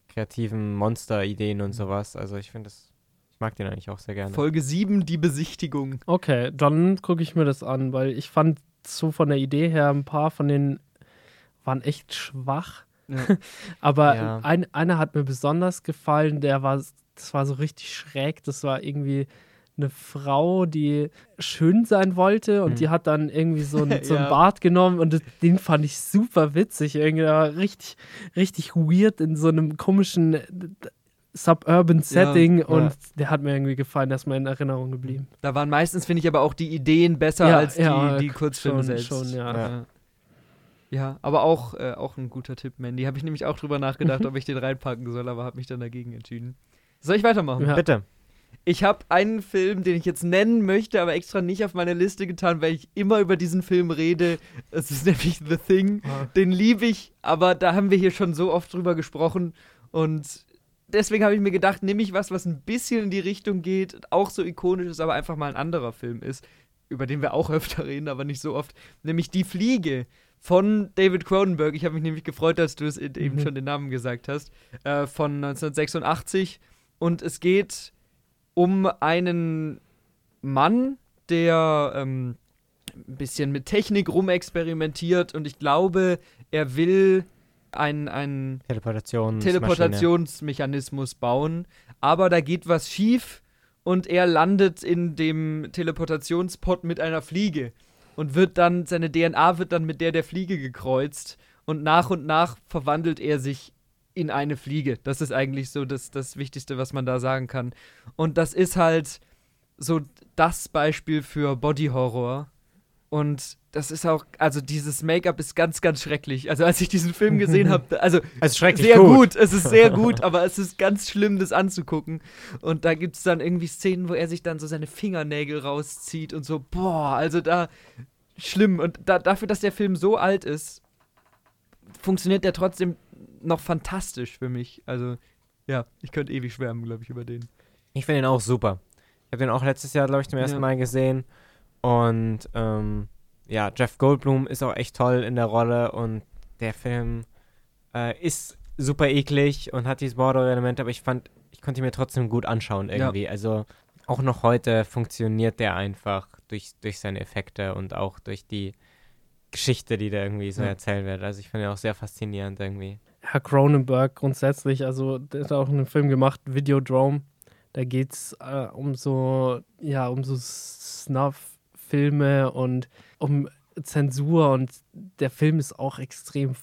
kreativen Monster-Ideen und sowas. Also ich finde das, ich mag den eigentlich auch sehr gerne. Folge 7, die Besichtigung. Okay, dann gucke ich mir das an, weil ich fand so von der Idee her, ein paar von denen waren echt schwach. Ja. Aber ja. ein, einer hat mir besonders gefallen, der war, das war so richtig schräg, das war irgendwie eine Frau, die schön sein wollte und mhm. die hat dann irgendwie so, ein, so einen Bart genommen und das, den fand ich super witzig. Irgendwie richtig, richtig weird in so einem komischen äh, Suburban Setting ja, und ja. der hat mir irgendwie gefallen, der ist mir in Erinnerung geblieben. Da waren meistens, finde ich, aber auch die Ideen besser ja, als die, die Kurzfilme schon, selbst. Schon, ja. ja. aber auch, äh, auch ein guter Tipp, Mandy. Habe ich nämlich auch drüber nachgedacht, ob ich den reinpacken soll, aber habe mich dann dagegen entschieden. Soll ich weitermachen? Bitte. Ich habe einen Film, den ich jetzt nennen möchte, aber extra nicht auf meine Liste getan, weil ich immer über diesen Film rede. Es ist nämlich The Thing. Ah. Den liebe ich, aber da haben wir hier schon so oft drüber gesprochen. Und deswegen habe ich mir gedacht, nehme ich was, was ein bisschen in die Richtung geht, auch so ikonisch ist, aber einfach mal ein anderer Film ist, über den wir auch öfter reden, aber nicht so oft. Nämlich Die Fliege von David Cronenberg. Ich habe mich nämlich gefreut, dass du es eben mhm. schon den Namen gesagt hast. Äh, von 1986. Und es geht um einen Mann, der ähm, ein bisschen mit Technik rumexperimentiert und ich glaube, er will einen Teleportations Teleportationsmechanismus bauen, aber da geht was schief und er landet in dem Teleportationspot mit einer Fliege und wird dann seine DNA wird dann mit der der Fliege gekreuzt und nach und nach verwandelt er sich in eine Fliege. Das ist eigentlich so das, das Wichtigste, was man da sagen kann. Und das ist halt so das Beispiel für Body Horror. Und das ist auch, also dieses Make-up ist ganz, ganz schrecklich. Also als ich diesen Film gesehen habe, also es schrecklich sehr gut. gut. es ist sehr gut, aber es ist ganz schlimm, das anzugucken. Und da gibt es dann irgendwie Szenen, wo er sich dann so seine Fingernägel rauszieht und so, boah, also da schlimm. Und da, dafür, dass der Film so alt ist, funktioniert der trotzdem noch fantastisch für mich. Also, ja, ich könnte ewig schwärmen, glaube ich, über den. Ich finde ihn auch super. Ich habe den auch letztes Jahr, glaube ich, zum ersten ja. Mal gesehen. Und ähm, ja, Jeff Goldblum ist auch echt toll in der Rolle und der Film äh, ist super eklig und hat dieses Border-Element, aber ich fand, ich konnte ihn mir trotzdem gut anschauen irgendwie. Ja. Also auch noch heute funktioniert der einfach durch, durch seine Effekte und auch durch die Geschichte, die da irgendwie so Ja. erzählt wird. Also ich finde auch sehr faszinierend irgendwie. Herr Cronenberg grundsätzlich, also der hat auch einen Film gemacht, Videodrome. Da geht es äh, um so, ja, um so Snuff-Filme und um Zensur und der Film ist auch extrem,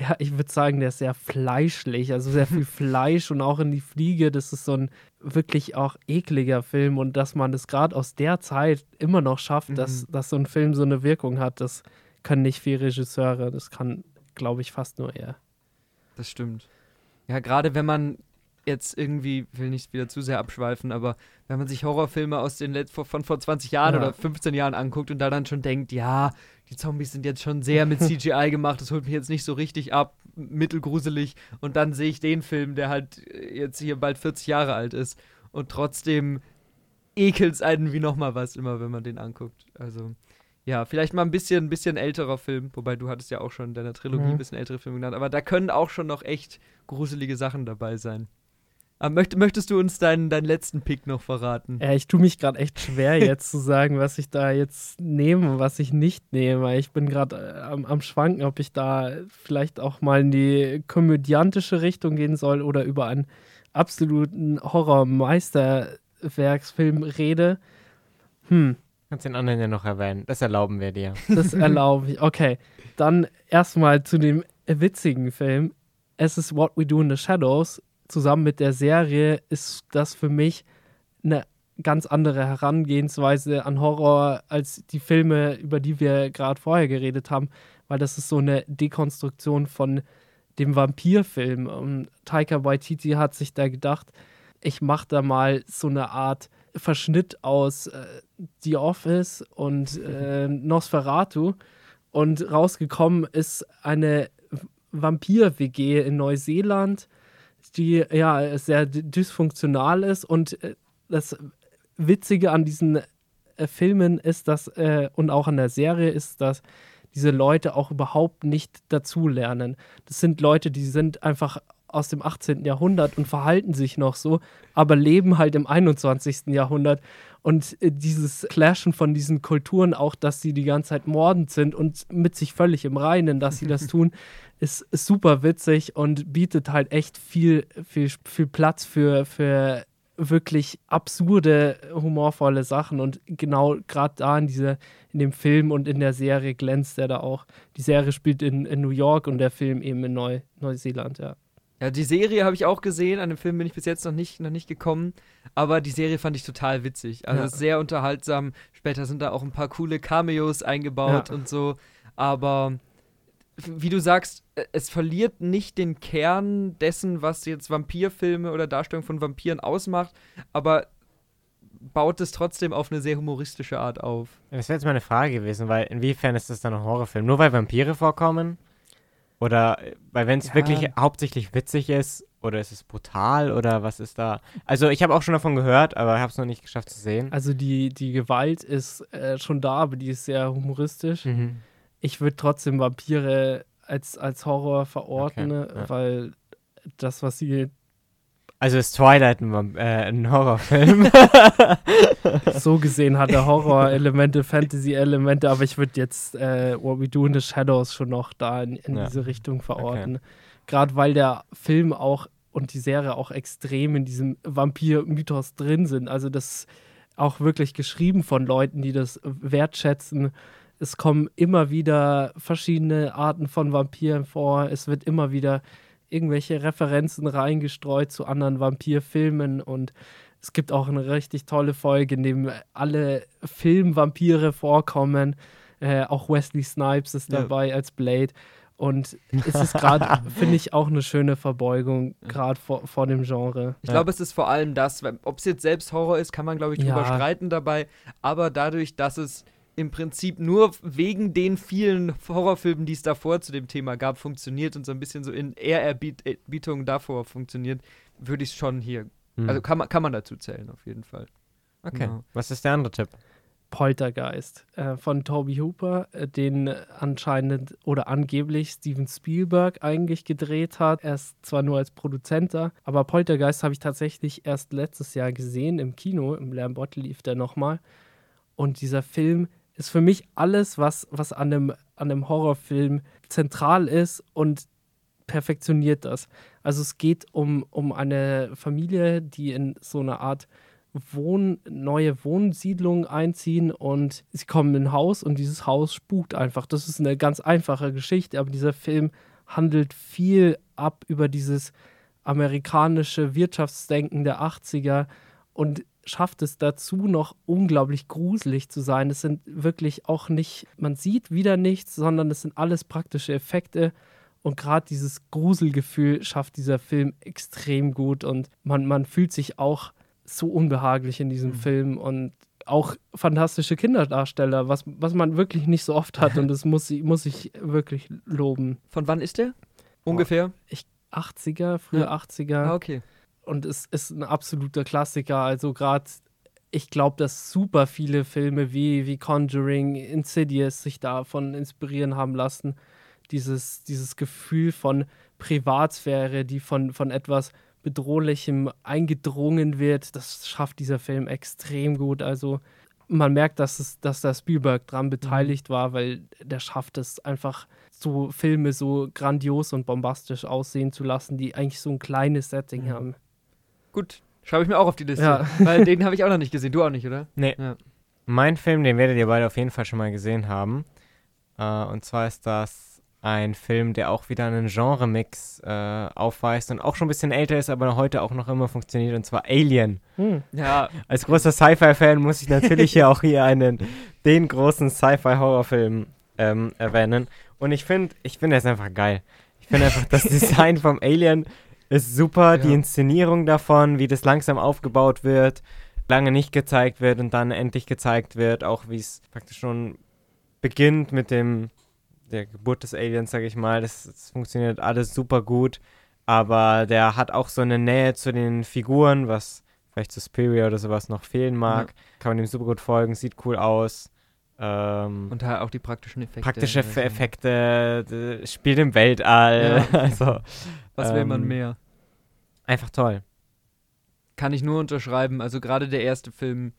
ja, ich würde sagen, der ist sehr fleischlich, also sehr viel Fleisch und auch in die Fliege, das ist so ein wirklich auch ekliger Film und dass man das gerade aus der Zeit immer noch schafft, dass, Mhm. dass so ein Film so eine Wirkung hat, das können nicht viele Regisseure, das kann, glaube ich, fast nur er. Das stimmt. Ja, gerade wenn man jetzt irgendwie, will nicht wieder zu sehr abschweifen, aber wenn man sich Horrorfilme aus den Let von vor 20 Jahren Ja. oder 15 Jahren anguckt und da dann schon denkt, ja, die Zombies sind jetzt schon sehr mit CGI gemacht, das holt mich jetzt nicht so richtig ab, mittelgruselig und dann sehe ich den Film, der halt jetzt hier bald 40 Jahre alt ist und trotzdem ekelt es einen wie nochmal was immer, wenn man den anguckt. Also ja, vielleicht mal ein bisschen, ein bisschen älterer Film, wobei du hattest ja auch schon in deiner Trilogie Mhm. ein bisschen ältere Filme genannt, aber da können auch schon noch echt gruselige Sachen dabei sein. Aber möcht, möchtest du uns deinen, deinen letzten Pick noch verraten? Ja, ich tue mich gerade echt schwer, jetzt zu sagen, was ich da jetzt nehme und was ich nicht nehme. Ich bin gerade äh, am, am Schwanken, ob ich da vielleicht auch mal in die komödiantische Richtung gehen soll oder über einen absoluten Horror-Meisterwerksfilm rede. Hm, Kannst den anderen ja noch erwähnen. Das erlauben wir dir. das erlaube ich. Okay, dann erstmal zu dem witzigen Film. Es ist What We Do in the Shadows. Zusammen mit der Serie ist das für mich eine ganz andere Herangehensweise an Horror als die Filme, über die wir gerade vorher geredet haben, weil das ist so eine Dekonstruktion von dem Vampirfilm. Und Taika Waititi hat sich da gedacht, ich mache da mal so eine Art Verschnitt aus äh, The Office und äh, Nosferatu und rausgekommen ist eine Vampir-WG in Neuseeland, die ja sehr dysfunktional ist und äh, das Witzige an diesen äh, Filmen ist, dass äh, und auch an der Serie ist, dass diese Leute auch überhaupt nicht dazulernen. Das sind Leute, die sind einfach aus dem 18. Jahrhundert und verhalten sich noch so, aber leben halt im 21. Jahrhundert. Und äh, dieses Clashen von diesen Kulturen, auch dass sie die ganze Zeit mordend sind und mit sich völlig im Reinen, dass sie das tun, ist, ist super witzig und bietet halt echt viel, viel, viel Platz für, für wirklich absurde, humorvolle Sachen. Und genau gerade da in, diese, in dem Film und in der Serie glänzt er da auch. Die Serie spielt in, in New York und der Film eben in Neu, Neuseeland, ja. Ja, die Serie habe ich auch gesehen. An dem Film bin ich bis jetzt noch nicht, noch nicht gekommen. Aber die Serie fand ich total witzig. Also Ja. sehr unterhaltsam. Später sind da auch ein paar coole Cameos eingebaut Ja. und so. Aber wie du sagst, es verliert nicht den Kern dessen, was jetzt Vampirfilme oder Darstellung von Vampiren ausmacht, aber baut es trotzdem auf eine sehr humoristische Art auf. Das wäre jetzt meine Frage gewesen, weil inwiefern ist das dann ein Horrorfilm? Nur weil Vampire vorkommen? Oder weil wenn es Ja. wirklich hauptsächlich witzig ist, oder ist es brutal, oder was ist da? Also ich habe auch schon davon gehört, aber ich habe es noch nicht geschafft zu sehen. Also die, die Gewalt ist äh, schon da, aber die ist sehr humoristisch. Mhm. Ich würde trotzdem Vampire als, als Horror verorten, Okay, ja. weil das, was sie Also ist Twilight ein, äh, ein Horrorfilm? so gesehen hat, der Horror-Elemente, Fantasy-Elemente, aber ich würde jetzt äh, What We Do in the Shadows schon noch da in, in Ja. diese Richtung verorten. Gerade weil der Film auch und die Serie auch extrem in diesem Vampir-Mythos drin sind. Also das ist auch wirklich geschrieben von Leuten, die das wertschätzen. Es kommen immer wieder verschiedene Arten von Vampiren vor. Es wird immer wieder irgendwelche Referenzen reingestreut zu anderen Vampirfilmen und es gibt auch eine richtig tolle Folge, in dem alle Filmvampire vorkommen. Äh, auch Wesley Snipes ist Ja. dabei als Blade. Und es ist gerade, finde ich, auch eine schöne Verbeugung, gerade vor, vor dem Genre. Ich Ja. glaube, es ist vor allem das, ob es jetzt selbst Horror ist, kann man, glaube ich, drüber Ja. streiten dabei. Aber dadurch, dass es im Prinzip nur wegen den vielen Horrorfilmen, die es davor zu dem Thema gab, funktioniert und so ein bisschen so in Ehrerbietung davor funktioniert, würde ich es schon hier. Mhm. Also kann man, kann man dazu zählen, auf jeden Fall. okay. genau. Was ist der andere Tipp? Poltergeist äh, von Toby Hooper, äh, den anscheinend oder angeblich Steven Spielberg eigentlich gedreht hat. Er ist zwar nur als Produzent da, aber Poltergeist habe ich tatsächlich erst letztes Jahr gesehen im Kino. Im Lambotte lief der nochmal. Und dieser Film ist für mich alles, was, was an, einem, an einem Horrorfilm zentral ist und perfektioniert das. Also es geht um, um eine Familie, die in so eine Art Wohn, neue Wohnsiedlung einziehen und sie kommen in ein Haus und dieses Haus spukt einfach. Das ist eine ganz einfache Geschichte, aber dieser Film handelt viel ab über dieses amerikanische Wirtschaftsdenken der 80er und schafft es dazu noch unglaublich gruselig zu sein. Es sind wirklich auch nicht, man sieht wieder nichts, sondern es sind alles praktische Effekte. Und gerade dieses Gruselgefühl schafft dieser Film extrem gut und man, man fühlt sich auch so unbehaglich in diesem mhm. Film und auch fantastische Kinderdarsteller, was, was man wirklich nicht so oft hat und das muss, muss ich wirklich loben. Von wann ist der? Ungefähr? Ich 80er, frühe ja. 80er. Ah, okay. Und es ist ein absoluter Klassiker. Also gerade, ich glaube, dass super viele Filme wie, wie Conjuring, Insidious sich davon inspirieren haben lassen. Dieses, dieses Gefühl von Privatsphäre, die von, von etwas Bedrohlichem eingedrungen wird, das schafft dieser Film extrem gut. Also man merkt, dass, es, dass da Spielberg dran beteiligt mhm. war, weil der schafft es einfach, so Filme so grandios und bombastisch aussehen zu lassen, die eigentlich so ein kleines Setting mhm. haben. Gut, schreibe ich mir auch auf die Liste. Ja. Weil den habe ich auch noch nicht gesehen. Du auch nicht, oder? Nee. Ja. Mein Film, den werdet ihr beide auf jeden Fall schon mal gesehen haben. Uh, und zwar ist das ein Film, der auch wieder einen Genre-Mix äh, aufweist und auch schon ein bisschen älter ist, aber heute auch noch immer funktioniert, und zwar Alien. Hm. Ja. Als großer Sci-Fi-Fan muss ich natürlich hier auch hier einen, den großen Sci-Fi-Horrorfilm ähm, erwähnen. Und ich finde, ich finde es einfach geil. Ich finde einfach, das Design vom Alien ist super, ja. die Inszenierung davon, wie das langsam aufgebaut wird, lange nicht gezeigt wird und dann endlich gezeigt wird, auch wie es praktisch schon beginnt mit dem der Geburt des Aliens, sage ich mal. Das, das, funktioniert alles super gut. Aber der hat auch so eine Nähe zu den Figuren, was vielleicht zu Superior oder sowas noch fehlen mag. Ja. Kann man ihm super gut folgen, sieht cool aus. Ähm, und halt auch die praktischen Effekte. Praktische also. Effekte, spielt im Weltall. Ja. also, was will man ähm, mehr? Einfach toll. Kann ich nur unterschreiben. Also gerade der erste Film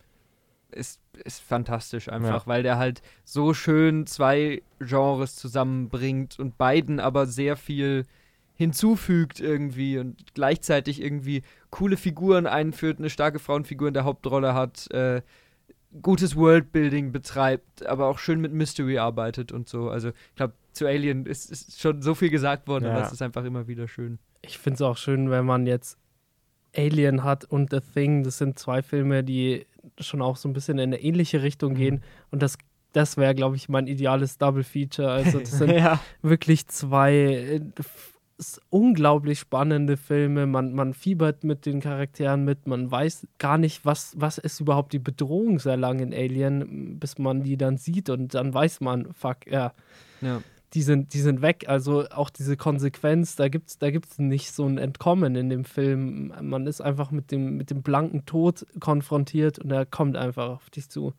ist, ist fantastisch einfach, ja. weil der halt so schön zwei Genres zusammenbringt und beiden aber sehr viel hinzufügt irgendwie und gleichzeitig irgendwie coole Figuren einführt, eine starke Frauenfigur in der Hauptrolle hat, äh, gutes Worldbuilding betreibt, aber auch schön mit Mystery arbeitet und so. Also ich glaube, zu Alien ist, ist, schon so viel gesagt worden, ja. aber es ist einfach immer wieder schön. Ich finde es auch schön, wenn man jetzt Alien hat und The Thing. Das sind zwei Filme, die schon auch so ein bisschen in eine ähnliche Richtung mhm. gehen. Und das, das wäre, glaube ich, mein ideales Double Feature. Also, das sind ja. wirklich zwei äh, unglaublich spannende Filme. Man, man fiebert mit den Charakteren mit. Man weiß gar nicht, was, was ist überhaupt die Bedrohung sehr lange in Alien, bis man die dann sieht. Und dann weiß man, fuck, ja. Ja die sind, die sind weg. Also auch diese Konsequenz, da gibt es da gibt's nicht so ein Entkommen in dem Film. Man ist einfach mit dem, mit dem blanken Tod konfrontiert und er kommt einfach auf dich zu.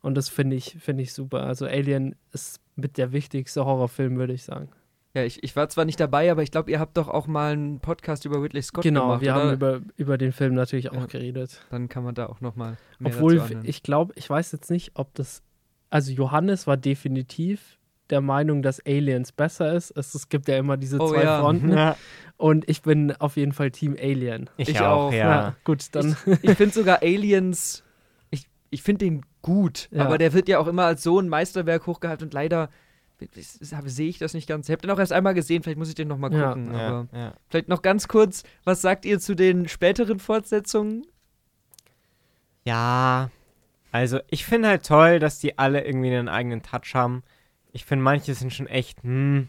Und das finde ich, find ich super. Also Alien ist mit der wichtigste Horrorfilm, würde ich sagen. Ja, ich, ich war zwar nicht dabei, aber ich glaube, ihr habt doch auch mal einen Podcast über Ridley Scott genau, gemacht. Genau, wir oder? haben über, über den Film natürlich auch ja, geredet. Dann kann man da auch noch mal mehr Obwohl, ich glaube, ich weiß jetzt nicht, ob das, also Johannes war definitiv der Meinung, dass Aliens besser ist. Es, es gibt ja immer diese oh, zwei ja. Fronten. Ja. Und ich bin auf jeden Fall Team Alien. Ich, ich auch, ja. ja. Gut, dann. Ich, ich finde sogar Aliens, ich, ich finde den gut, aber der wird ja auch immer als so ein Meisterwerk hochgehalten und leider sehe ich das nicht ganz. Ich habe den auch erst einmal gesehen, vielleicht muss ich den nochmal gucken. aber vielleicht noch ganz kurz, was sagt ihr zu den späteren Fortsetzungen? Ja, also ich finde halt toll, dass die alle irgendwie einen eigenen Touch haben ich finde, manche sind schon echt hm,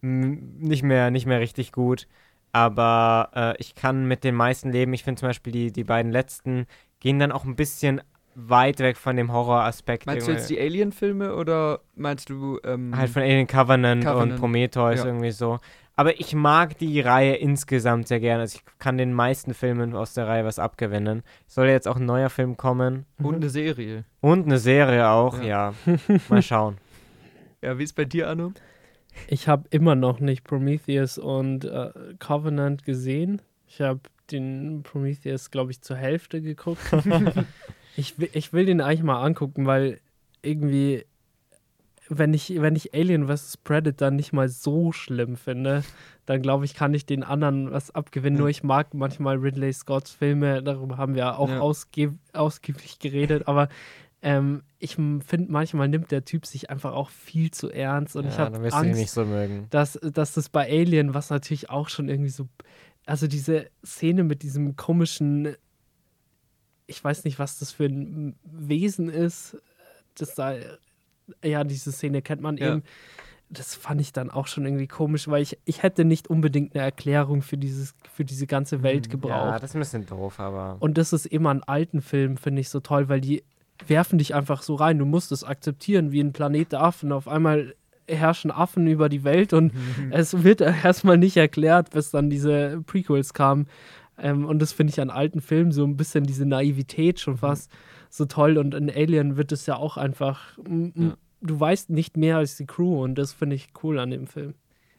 nicht, mehr, nicht mehr richtig gut. Aber äh, ich kann mit den meisten leben. Ich finde zum Beispiel die, die beiden letzten gehen dann auch ein bisschen weit weg von dem Horroraspekt. Meinst du jetzt die Alien-Filme oder meinst du. Ähm, halt von Alien Covenant, Covenant. und Prometheus ja. irgendwie so. Aber ich mag die Reihe insgesamt sehr gerne. Also ich kann den meisten Filmen aus der Reihe was abgewinnen. Soll jetzt auch ein neuer Film kommen. Und eine Serie. Und eine Serie auch, ja. ja. Mal schauen. Ja, wie ist bei dir, Arno? Ich habe immer noch nicht Prometheus und äh, Covenant gesehen. Ich habe den Prometheus, glaube ich, zur Hälfte geguckt. ich, ich will den eigentlich mal angucken, weil irgendwie, wenn ich, wenn ich Alien vs. Predator nicht mal so schlimm finde, dann glaube ich, kann ich den anderen was abgewinnen. Ja. Nur ich mag manchmal Ridley Scotts Filme, darüber haben wir auch Ja. ausge ausgiebig geredet, aber ähm, ich finde, manchmal nimmt der Typ sich einfach auch viel zu ernst und ich ja, habe du ihn Angst, nicht so mögen. dass, dass das bei Alien, was natürlich auch schon irgendwie so, also diese Szene mit diesem komischen, ich weiß nicht, was das für ein Wesen ist, das da, ja, diese Szene kennt man Ja. eben. Das fand ich dann auch schon irgendwie komisch, weil ich, ich hätte nicht unbedingt eine Erklärung für, dieses, für diese ganze Welt Hm, gebraucht. Ja, das ist ein bisschen doof, aber. Und das ist immer an alten Filmen, finde ich so toll, weil die werfen dich einfach so rein. Du musst es akzeptieren, wie ein Planet der Affen. Auf einmal herrschen Affen über die Welt und es wird erstmal nicht erklärt, bis dann diese Prequels kamen. Ähm, und das finde ich an alten Filmen so ein bisschen diese Naivität schon fast so toll. Und in Alien wird es ja auch einfach, Ja. du weißt nicht mehr als die Crew und das finde ich cool an dem Film.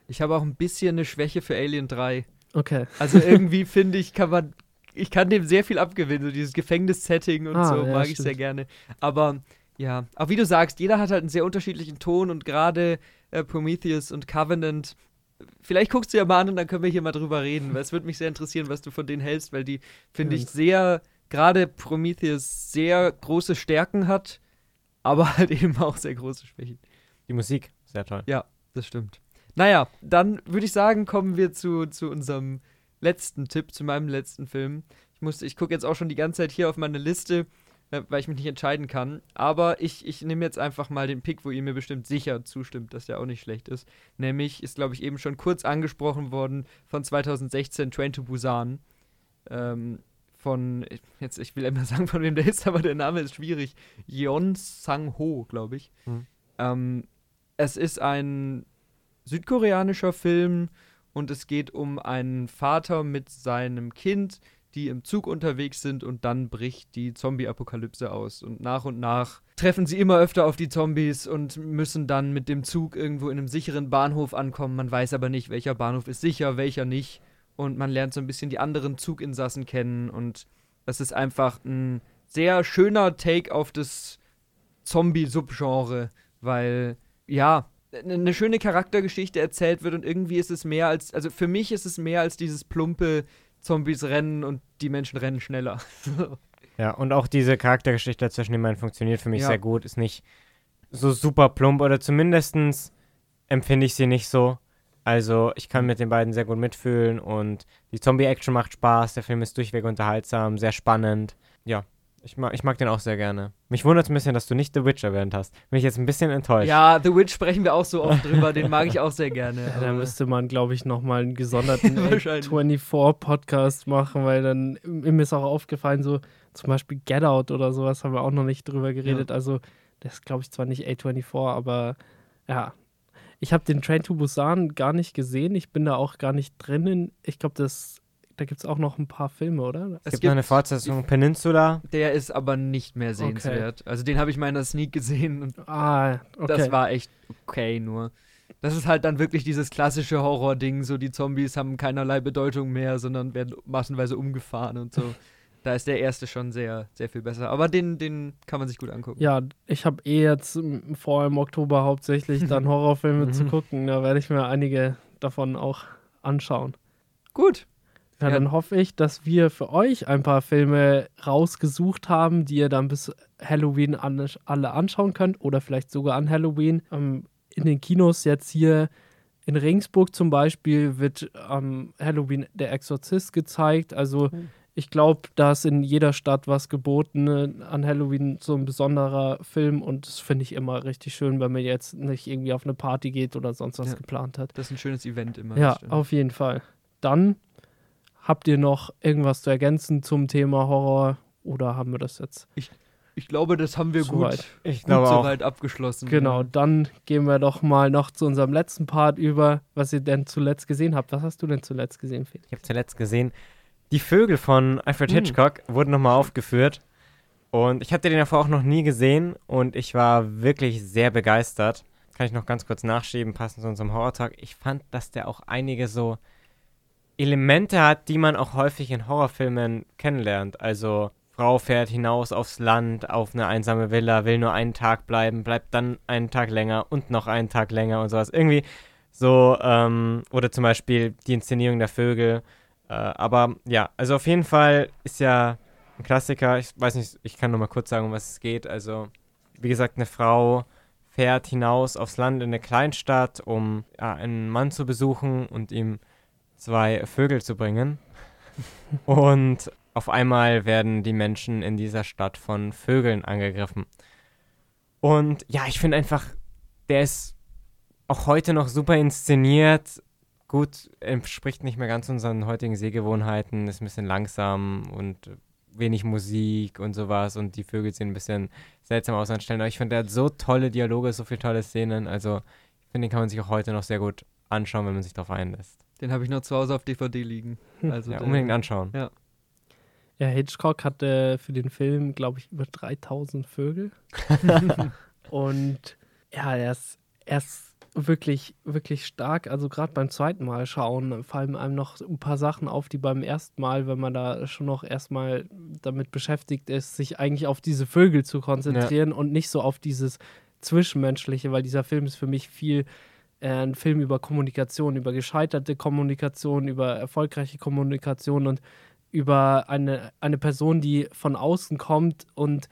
Ich habe auch ein bisschen eine Schwäche für Alien 3. Okay. Also irgendwie finde ich, kann man, ich kann dem sehr viel abgewinnen, so dieses Gefängnis-Setting und Ah, so ja, mag ich stimmt. sehr gerne. Aber ja, aber wie du sagst, jeder hat halt einen sehr unterschiedlichen Ton und gerade äh, Prometheus und Covenant, vielleicht guckst du ja mal an und dann können wir hier mal drüber reden, weil es würde mich sehr interessieren, was du von denen hältst, weil die, finde ich, Stimmt. sehr, gerade Prometheus sehr große Stärken hat, aber halt eben auch sehr große Schwächen. Die Musik, sehr toll. Das stimmt. Naja, dann würde ich sagen, kommen wir zu, zu unserem letzten Tipp, zu meinem letzten Film. Ich musste, ich gucke jetzt auch schon die ganze Zeit hier auf meine Liste, weil ich mich nicht entscheiden kann. Aber ich, ich nehme jetzt einfach mal den Pick, wo ihr mir bestimmt sicher zustimmt, dass der auch nicht schlecht ist. Nämlich ist, glaube ich, eben schon kurz angesprochen worden von 2016 Train to Busan. Ähm, von, jetzt, ich will immer sagen, von wem der ist, aber der Name ist schwierig. Yeon Sang-ho, glaube ich. Hm. Ähm, es ist ein südkoreanischer Film und es geht um einen Vater mit seinem Kind, die im Zug unterwegs sind und dann bricht die Zombie-Apokalypse aus. Und nach und nach treffen sie immer öfter auf die Zombies und müssen dann mit dem Zug irgendwo in einem sicheren Bahnhof ankommen. Man weiß aber nicht, welcher Bahnhof ist sicher, welcher nicht. Und man lernt so ein bisschen die anderen Zuginsassen kennen und das ist einfach ein sehr schöner Take auf das Zombie-Subgenre, weil, ja, eine schöne Charaktergeschichte erzählt wird und irgendwie ist es mehr als, also für mich ist es mehr als dieses plumpe Zombies rennen und die Menschen rennen schneller. Ja, und auch diese Charaktergeschichte zwischen den beiden funktioniert für mich Ja. sehr gut. Ist nicht so super plump oder zumindest empfinde ich sie nicht so. Also ich kann mit den beiden sehr gut mitfühlen und die Zombie-Action macht Spaß. Der Film ist durchweg unterhaltsam, sehr spannend. Ja, ich mag, ich mag den auch sehr gerne. Mich wundert es ein bisschen, dass du nicht The Witch erwähnt hast. Bin ich jetzt ein bisschen enttäuscht. ja, The Witch sprechen wir auch so oft drüber, den mag ich auch sehr gerne. Ja, da müsste man, glaube ich, nochmal einen gesonderten Wahrscheinlich. 24-Podcast machen, weil dann mir ist auch aufgefallen, so zum Beispiel Get Out oder sowas haben wir auch noch nicht drüber geredet. Also, das ist, glaube ich, zwar nicht A24, aber ja. Ich habe den Train to Busan gar nicht gesehen. Ich bin da auch gar nicht drinnen. Ich glaube, das da gibt es auch noch ein paar Filme, oder? es gibt noch eine Fortsetzung, Peninsula. Der ist aber nicht mehr sehenswert. Also den habe ich mal in der Sneak gesehen und Ah, okay. das war echt okay nur. Das ist halt dann wirklich dieses klassische Horror-Ding, so die Zombies haben keinerlei Bedeutung mehr, sondern werden massenweise umgefahren und so. da ist der erste schon sehr, sehr viel besser. Aber den, den kann man sich gut angucken. Ja, ich habe eh jetzt vor im Oktober hauptsächlich dann Horrorfilme zu gucken. Da werde ich mir einige davon auch anschauen. Gut. Ja, dann hoffe ich, dass wir für euch ein paar Filme rausgesucht haben, die ihr dann bis Halloween an, alle anschauen könnt oder vielleicht sogar an Halloween. Ähm, in den Kinos jetzt hier in Regensburg zum Beispiel wird am Halloween Der Exorzist gezeigt. Also ich glaube, da ist in jeder Stadt was geboten äh, an Halloween, so ein besonderer Film und das finde ich immer richtig schön, wenn man jetzt nicht irgendwie auf eine Party geht oder sonst was Ja. geplant hat. Das ist ein schönes Event immer. Ja, auf jeden Fall. Dann habt ihr noch irgendwas zu ergänzen zum Thema Horror oder haben wir das jetzt? Ich glaube, das haben wir Soweit. gut, Ich gut soweit abgeschlossen. Genau, dann gehen wir doch mal noch zu unserem letzten Part über, was ihr denn zuletzt gesehen habt. Was hast du denn zuletzt gesehen, Felix? Ich habe zuletzt gesehen, die Vögel von Alfred Hm. Hitchcock wurden nochmal aufgeführt. Und ich hatte den davor auch noch nie gesehen und ich war wirklich sehr begeistert. Kann ich noch ganz kurz nachschieben, passend zu unserem Horrortag. Ich fand, dass der auch einige so Elemente hat, die man auch häufig in Horrorfilmen kennenlernt. Also Frau fährt hinaus aufs Land, auf eine einsame Villa, will nur einen Tag bleiben, bleibt dann einen Tag länger und noch einen Tag länger und sowas. Irgendwie so, ähm, oder zum Beispiel die Inszenierung der Vögel. Äh, aber ja, also auf jeden Fall ist ja ein Klassiker. Ich weiß nicht, ich kann nur mal kurz sagen, um was es geht. Also, wie gesagt, eine Frau fährt hinaus aufs Land in eine Kleinstadt, um ja, einen Mann zu besuchen und ihm zwei Vögel zu bringen. und auf einmal werden die Menschen in dieser Stadt von Vögeln angegriffen. Und ja, ich finde einfach, der ist auch heute noch super inszeniert. Gut, entspricht nicht mehr ganz unseren heutigen Sehgewohnheiten, ist ein bisschen langsam und wenig Musik und sowas und die Vögel sehen ein bisschen seltsam aus an Stellen. Aber ich finde, der hat so tolle Dialoge, so viele tolle Szenen. Also, ich finde, den kann man sich auch heute noch sehr gut anschauen, wenn man sich darauf einlässt. Den habe ich noch zu Hause auf DVD liegen. Hm. Also ja, unbedingt anschauen. Ja. Ja, Hitchcock hatte für den Film, glaube ich, über 3000 Vögel. und ja, er ist, er ist wirklich, wirklich stark. Also gerade beim zweiten Mal schauen fallen einem noch ein paar Sachen auf, die beim ersten Mal, wenn man da schon noch erstmal damit beschäftigt ist, sich eigentlich auf diese Vögel zu konzentrieren ja. und nicht so auf dieses Zwischenmenschliche, weil dieser Film ist für mich viel äh, ein Film über Kommunikation, über gescheiterte Kommunikation, über erfolgreiche Kommunikation und über eine, eine Person, die von außen kommt und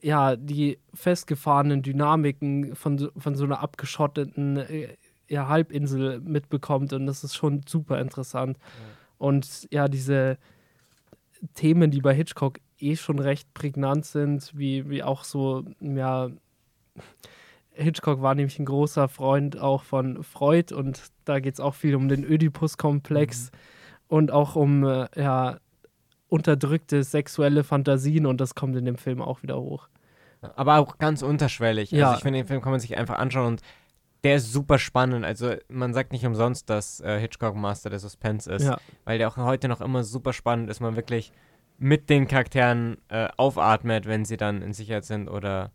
ja, die festgefahrenen Dynamiken von, von so einer abgeschotteten äh, ja, Halbinsel mitbekommt und das ist schon super interessant. Ja. Und ja, diese Themen, die bei Hitchcock eh schon recht prägnant sind, wie, wie auch so, ja, Hitchcock war nämlich ein großer Freund auch von Freud und da geht es auch viel um den Oedipus-Komplex mhm. und auch um äh, ja, unterdrückte sexuelle Fantasien und das kommt in dem Film auch wieder hoch. Aber auch ganz unterschwellig. Also ja. Also ich finde, den Film kann man sich einfach anschauen und der ist super spannend. Also man sagt nicht umsonst, dass äh, Hitchcock Master der Suspense ist, ja. weil der auch heute noch immer super spannend ist. Man wirklich mit den Charakteren äh, aufatmet, wenn sie dann in Sicherheit sind oder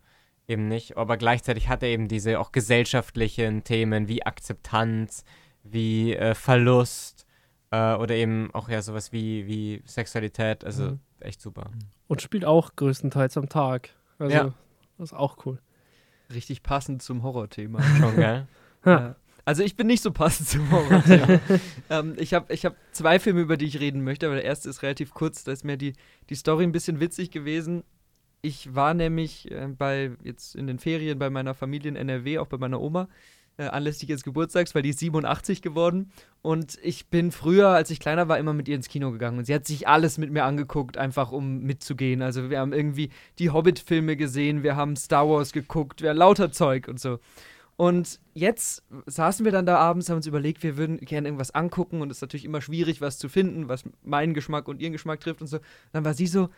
eben nicht. Aber gleichzeitig hat er eben diese auch gesellschaftlichen Themen wie Akzeptanz, wie äh, Verlust äh, oder eben auch ja sowas wie, wie Sexualität. Also mhm. echt super. Und spielt auch größtenteils am Tag. Also, ja. das ist auch cool. Richtig passend zum Horrorthema. Schon, gell? ja. Also ich bin nicht so passend zum Horrorthema. ähm, ich habe ich hab zwei Filme, über die ich reden möchte, aber der erste ist relativ kurz, da ist mir die, die Story ein bisschen witzig gewesen. Ich war nämlich äh, bei jetzt in den Ferien bei meiner Familie in NRW, auch bei meiner Oma, äh, anlässlich ihres Geburtstags, weil die ist 87 geworden. Und ich bin früher, als ich kleiner war, immer mit ihr ins Kino gegangen. Und sie hat sich alles mit mir angeguckt, einfach um mitzugehen. Also wir haben irgendwie die Hobbit-Filme gesehen, wir haben Star Wars geguckt, wir lauter Zeug und so. Und jetzt saßen wir dann da abends, haben uns überlegt, wir würden gerne irgendwas angucken und es ist natürlich immer schwierig, was zu finden, was meinen Geschmack und ihren Geschmack trifft und so. Dann war sie so,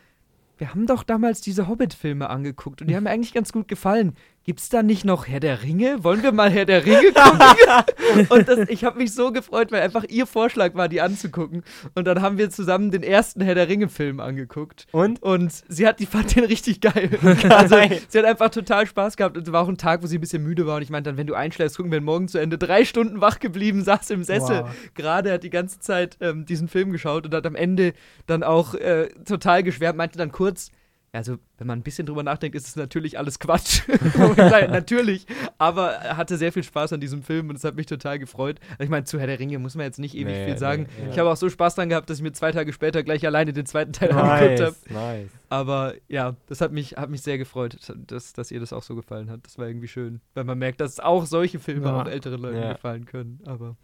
wir haben doch damals diese Hobbit-Filme angeguckt und die haben mir eigentlich ganz gut gefallen. Gibt's da nicht noch Herr der Ringe? Wollen wir mal Herr der Ringe gucken? und das, ich habe mich so gefreut, weil einfach ihr Vorschlag war, die anzugucken. Und dann haben wir zusammen den ersten Herr der Ringe-Film angeguckt. Und? Und sie hat, die fand den richtig geil. also, sie hat einfach total Spaß gehabt. Und es war auch ein Tag, wo sie ein bisschen müde war. Und ich meinte dann, wenn du einschläfst, gucken wir morgen zu Ende. Drei Stunden wach geblieben, saß im Sessel. Wow. Gerade hat die ganze Zeit ähm, diesen Film geschaut und hat am Ende dann auch äh, total geschwärmt, meinte dann kurz, also wenn man ein bisschen drüber nachdenkt, ist es natürlich alles Quatsch. natürlich. Aber er hatte sehr viel Spaß an diesem Film und es hat mich total gefreut. Also ich meine, zu Herr der Ringe muss man jetzt nicht ewig nee, viel sagen. Nee, ja. Ich habe auch so Spaß dran gehabt, dass ich mir zwei Tage später gleich alleine den zweiten Teil nice, angeguckt habe. Nice. Aber ja, das hat mich, hat mich sehr gefreut, dass, dass ihr das auch so gefallen hat. Das war irgendwie schön. Weil man merkt, dass auch solche Filme ja. auch älteren Leuten ja. gefallen können. Aber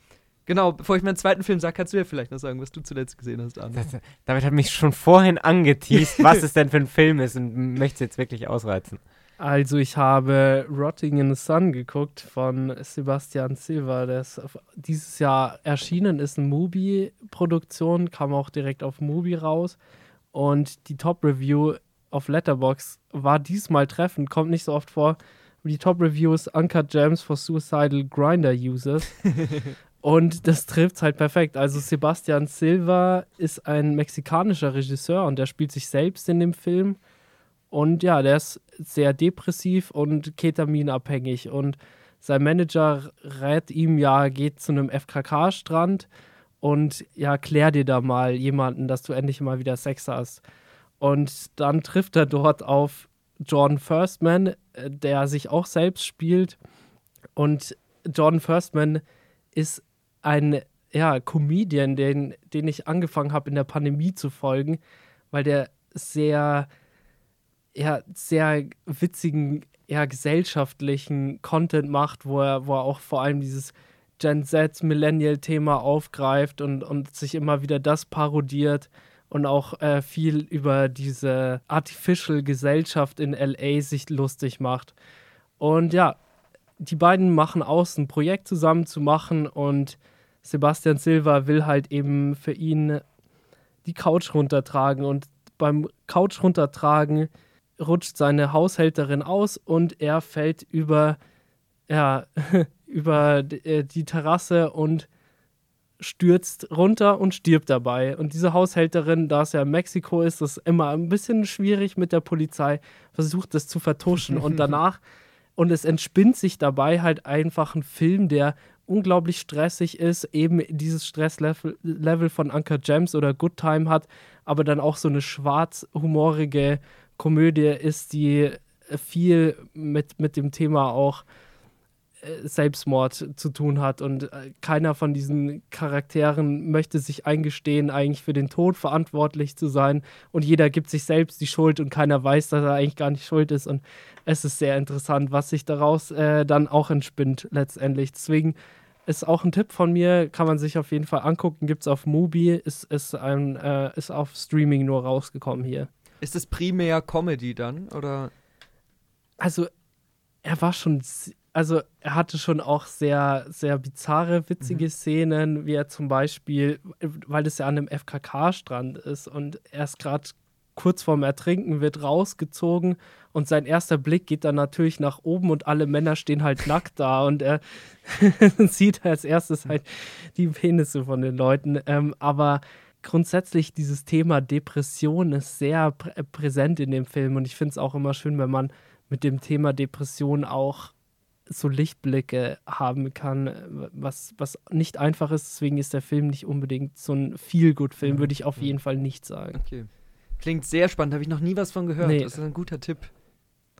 Genau, bevor ich meinen zweiten Film sage, kannst du ja vielleicht noch sagen, was du zuletzt gesehen hast, Arne. Das, David hat mich schon vorhin angeteased, was es denn für ein Film ist und möchte jetzt wirklich ausreizen. Also ich habe Rotting in the Sun geguckt von Sebastian Silva, der ist dieses Jahr erschienen, ist eine Mubi-Produktion, kam auch direkt auf Mubi raus und die Top-Review auf Letterbox war diesmal treffend, kommt nicht so oft vor. Die Top-Review ist Uncut Gems for Suicidal Grinder Users Und das trifft halt perfekt. Also Sebastian Silva ist ein mexikanischer Regisseur und der spielt sich selbst in dem Film. Und ja, der ist sehr depressiv und ketaminabhängig. Und sein Manager rät ihm ja, geht zu einem FKK-Strand und ja, klär dir da mal jemanden, dass du endlich mal wieder Sex hast. Und dann trifft er dort auf Jordan Firstman, äh, der sich auch selbst spielt. Und Jordan Firstman ist ein ja, Comedian, den, den ich angefangen habe in der Pandemie zu folgen, weil der sehr, ja, sehr witzigen, ja, gesellschaftlichen Content macht, wo er, wo er auch vor allem dieses Gen Z Millennial-Thema aufgreift und, und sich immer wieder das parodiert und auch äh, viel über diese Artificial Gesellschaft in LA sich lustig macht. Und ja, die beiden machen aus, ein Projekt zusammen zu machen und Sebastian Silva will halt eben für ihn die Couch runtertragen und beim Couch runtertragen rutscht seine Haushälterin aus und er fällt über ja über äh, die Terrasse und stürzt runter und stirbt dabei. Und diese Haushälterin, da es ja in Mexiko ist, ist immer ein bisschen schwierig mit der Polizei, versucht das zu vertuschen. und danach, und es entspinnt sich dabei halt einfach ein Film, der unglaublich stressig ist, eben dieses Stresslevel Level von Anker Gems oder Good Time hat, aber dann auch so eine schwarzhumorige Komödie ist, die viel mit, mit dem Thema auch äh, Selbstmord zu tun hat. Und äh, keiner von diesen Charakteren möchte sich eingestehen, eigentlich für den Tod verantwortlich zu sein. Und jeder gibt sich selbst die Schuld und keiner weiß, dass er eigentlich gar nicht schuld ist. Und es ist sehr interessant, was sich daraus äh, dann auch entspinnt letztendlich. Deswegen ist auch ein Tipp von mir, kann man sich auf jeden Fall angucken, gibt es auf Mubi, ist, ist, ein, äh, ist auf Streaming nur rausgekommen hier. Ist es primär Comedy dann oder? Also er war schon also er hatte schon auch sehr, sehr bizarre, witzige mhm. Szenen, wie er zum Beispiel, weil es ja an einem FKK-Strand ist und er ist gerade kurz vorm Ertrinken, wird rausgezogen und sein erster Blick geht dann natürlich nach oben und alle Männer stehen halt nackt da und er sieht als erstes halt die Penisse von den Leuten. Ähm, aber grundsätzlich dieses Thema Depression ist sehr prä präsent in dem Film und ich finde es auch immer schön, wenn man mit dem Thema Depression auch so Lichtblicke haben kann, was, was nicht einfach ist. Deswegen ist der Film nicht unbedingt so ein Feel-Good-Film, würde ich auf jeden Fall nicht sagen. Okay. Klingt sehr spannend, habe ich noch nie was von gehört. Nee. Das ist ein guter Tipp.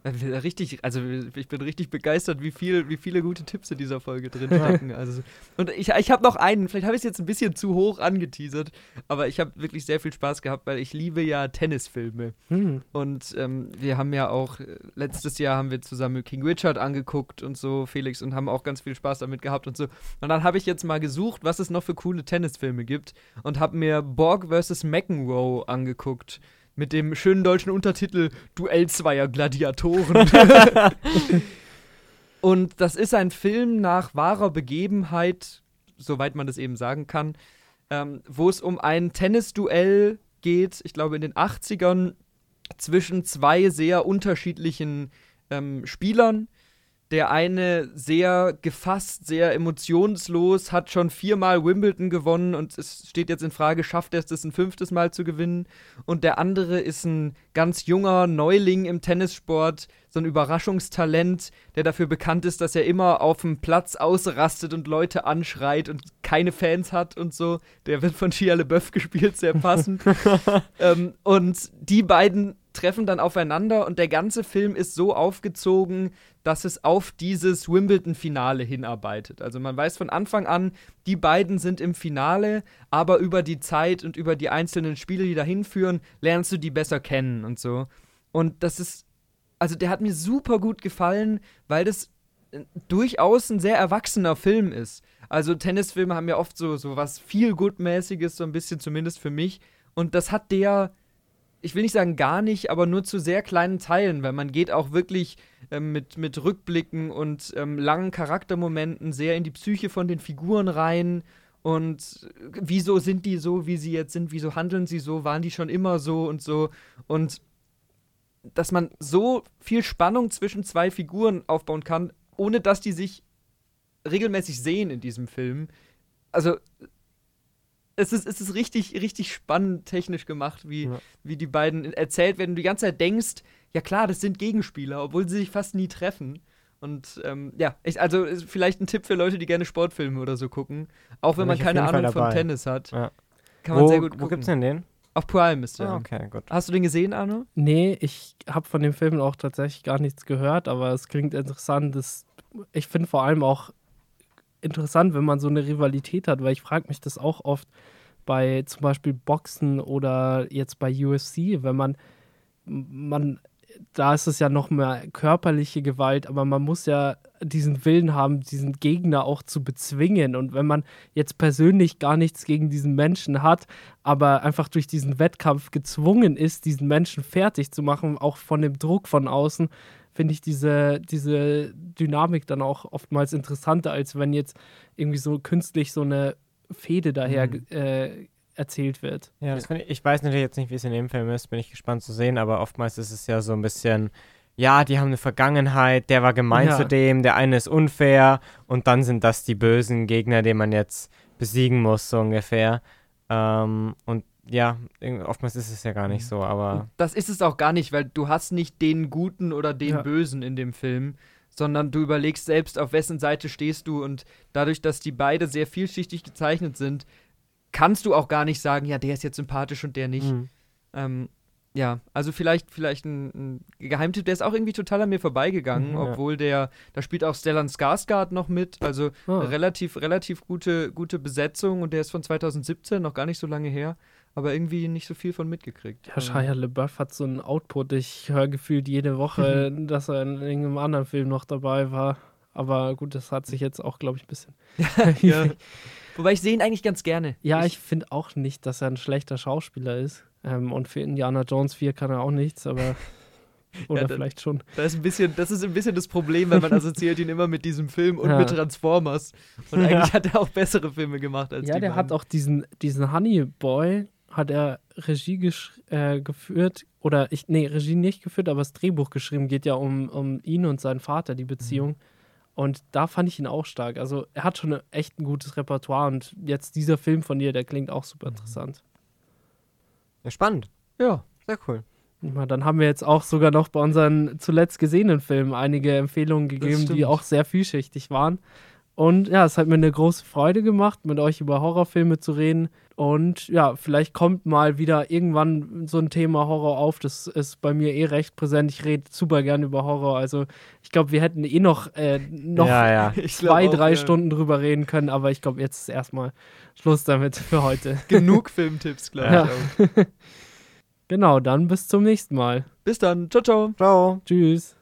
Richtig, also ich bin richtig begeistert, wie, viel, wie viele gute Tipps in dieser Folge drin stecken. Also, und ich, ich habe noch einen, vielleicht habe ich es jetzt ein bisschen zu hoch angeteasert, aber ich habe wirklich sehr viel Spaß gehabt, weil ich liebe ja Tennisfilme. Hm. Und ähm, wir haben ja auch, äh, letztes Jahr haben wir zusammen King Richard angeguckt und so, Felix, und haben auch ganz viel Spaß damit gehabt und so. Und dann habe ich jetzt mal gesucht, was es noch für coole Tennisfilme gibt und habe mir Borg vs. McEnroe angeguckt mit dem schönen deutschen Untertitel Duell zweier Gladiatoren. und das ist ein Film nach wahrer Begebenheit, soweit man das eben sagen kann, ähm, wo es um ein Tennisduell geht, ich glaube in den 80ern, zwischen zwei sehr unterschiedlichen ähm, Spielern der eine sehr gefasst, sehr emotionslos, hat schon viermal Wimbledon gewonnen und es steht jetzt in Frage, schafft er es, ein fünftes Mal zu gewinnen. Und der andere ist ein ganz junger Neuling im Tennissport, so ein Überraschungstalent, der dafür bekannt ist, dass er immer auf dem Platz ausrastet und Leute anschreit und keine Fans hat und so. Der wird von Shia LeBeouf gespielt, sehr passend. ähm, und die beiden treffen dann aufeinander und der ganze Film ist so aufgezogen, dass es auf dieses Wimbledon-Finale hinarbeitet. Also man weiß von Anfang an, die beiden sind im Finale, aber über die Zeit und über die einzelnen Spiele, die dahin führen, lernst du die besser kennen und so. Und das ist, also der hat mir super gut gefallen, weil das äh, durchaus ein sehr erwachsener Film ist. Also Tennisfilme haben ja oft so, so was viel Gutmäßiges, so ein bisschen zumindest für mich. Und das hat der ich will nicht sagen gar nicht, aber nur zu sehr kleinen Teilen, weil man geht auch wirklich ähm, mit, mit Rückblicken und ähm, langen Charaktermomenten sehr in die Psyche von den Figuren rein. Und wieso sind die so, wie sie jetzt sind? Wieso handeln sie so? Waren die schon immer so und so? Und dass man so viel Spannung zwischen zwei Figuren aufbauen kann, ohne dass die sich regelmäßig sehen in diesem Film. Also es ist, es ist richtig, richtig spannend technisch gemacht, wie, ja. wie die beiden erzählt werden. Du die ganze Zeit denkst, ja klar, das sind Gegenspieler, obwohl sie sich fast nie treffen. Und ähm, ja, ich, also vielleicht ein Tipp für Leute, die gerne Sportfilme oder so gucken. Auch wenn man keine Ahnung von Tennis hat. Ja. Kann man wo, sehr gut gucken. Wo gibt's denn den? Auf Prime ist der. Ah, okay, gut. Hast du den gesehen, Arno? Nee, ich habe von dem Film auch tatsächlich gar nichts gehört, aber es klingt interessant. Das, ich finde vor allem auch interessant, wenn man so eine Rivalität hat, weil ich frage mich das auch oft bei zum Beispiel Boxen oder jetzt bei UFC, wenn man, man, da ist es ja noch mehr körperliche Gewalt, aber man muss ja diesen Willen haben, diesen Gegner auch zu bezwingen. Und wenn man jetzt persönlich gar nichts gegen diesen Menschen hat, aber einfach durch diesen Wettkampf gezwungen ist, diesen Menschen fertig zu machen, auch von dem Druck von außen, finde ich diese, diese Dynamik dann auch oftmals interessanter, als wenn jetzt irgendwie so künstlich so eine Fehde daher Mhm. äh, erzählt wird. Ja, ich, ich weiß natürlich jetzt nicht, wie es in dem Film ist, bin ich gespannt zu sehen, aber oftmals ist es ja so ein bisschen, ja, die haben eine Vergangenheit, der war gemein Ja. zu dem, der eine ist unfair und dann sind das die bösen Gegner, die man jetzt besiegen muss, so ungefähr. Ähm, und ja, oftmals ist es ja gar nicht so, aber Das ist es auch gar nicht, weil du hast nicht den Guten oder den Ja. Bösen in dem Film, sondern du überlegst selbst, auf wessen Seite stehst du und dadurch, dass die beide sehr vielschichtig gezeichnet sind, kannst du auch gar nicht sagen, ja, der ist jetzt sympathisch und der nicht. Mhm. Ähm, ja, also vielleicht, vielleicht ein, ein Geheimtipp, der ist auch irgendwie total an mir vorbeigegangen, Mhm, ja. obwohl der, da spielt auch Stellan Skarsgård noch mit, also Ah. relativ, relativ gute, gute Besetzung und der ist von 2017, noch gar nicht so lange her, aber irgendwie nicht so viel von mitgekriegt. Ja, Shia LeBeouf hat so einen Output. Ich höre gefühlt jede Woche, dass er in irgendeinem anderen Film noch dabei war. Aber gut, das hat sich jetzt auch, glaube ich, ein bisschen. ja. Wobei ich sehe ihn eigentlich ganz gerne. Ja, ich finde auch nicht, dass er ein schlechter Schauspieler ist. Ähm, und für Indiana Jones 4 kann er auch nichts, aber. Oder dann- vielleicht schon. Das ist, ein bisschen, das ist ein bisschen das Problem, weil man assoziiert ihn immer mit diesem Film und Ja. mit Transformers. Und Ja. eigentlich hat er auch bessere Filme gemacht als Ja, der hat beiden. auch diesen, diesen Honey Boy, hat er Regie äh, geführt. Oder ich, nee, Regie nicht geführt, aber das Drehbuch geschrieben. Geht ja um, um ihn und seinen Vater, die Beziehung. Und da fand ich ihn auch stark. Also er hat schon echt ein gutes Repertoire und jetzt dieser Film von dir, der klingt auch super interessant. ja, spannend. Ja. Sehr cool. Na, dann haben wir jetzt auch sogar noch bei unseren zuletzt gesehenen Filmen einige Empfehlungen gegeben, die auch sehr vielschichtig waren. Und ja, es hat mir eine große Freude gemacht, mit euch über Horrorfilme zu reden. Und ja, vielleicht kommt mal wieder irgendwann so ein Thema Horror auf. Das ist bei mir eh recht präsent. Ich rede super gern über Horror. Also ich glaube, wir hätten eh noch, äh, noch ja, ja. Zwei, auch, drei ja. Stunden drüber reden können. Aber ich glaube, jetzt ist erstmal Schluss damit für heute. Genug Filmtipps, glaube Ja. ich. Genau, dann bis zum nächsten Mal. Bis dann. Ciao, ciao. Ciao. Tschüss.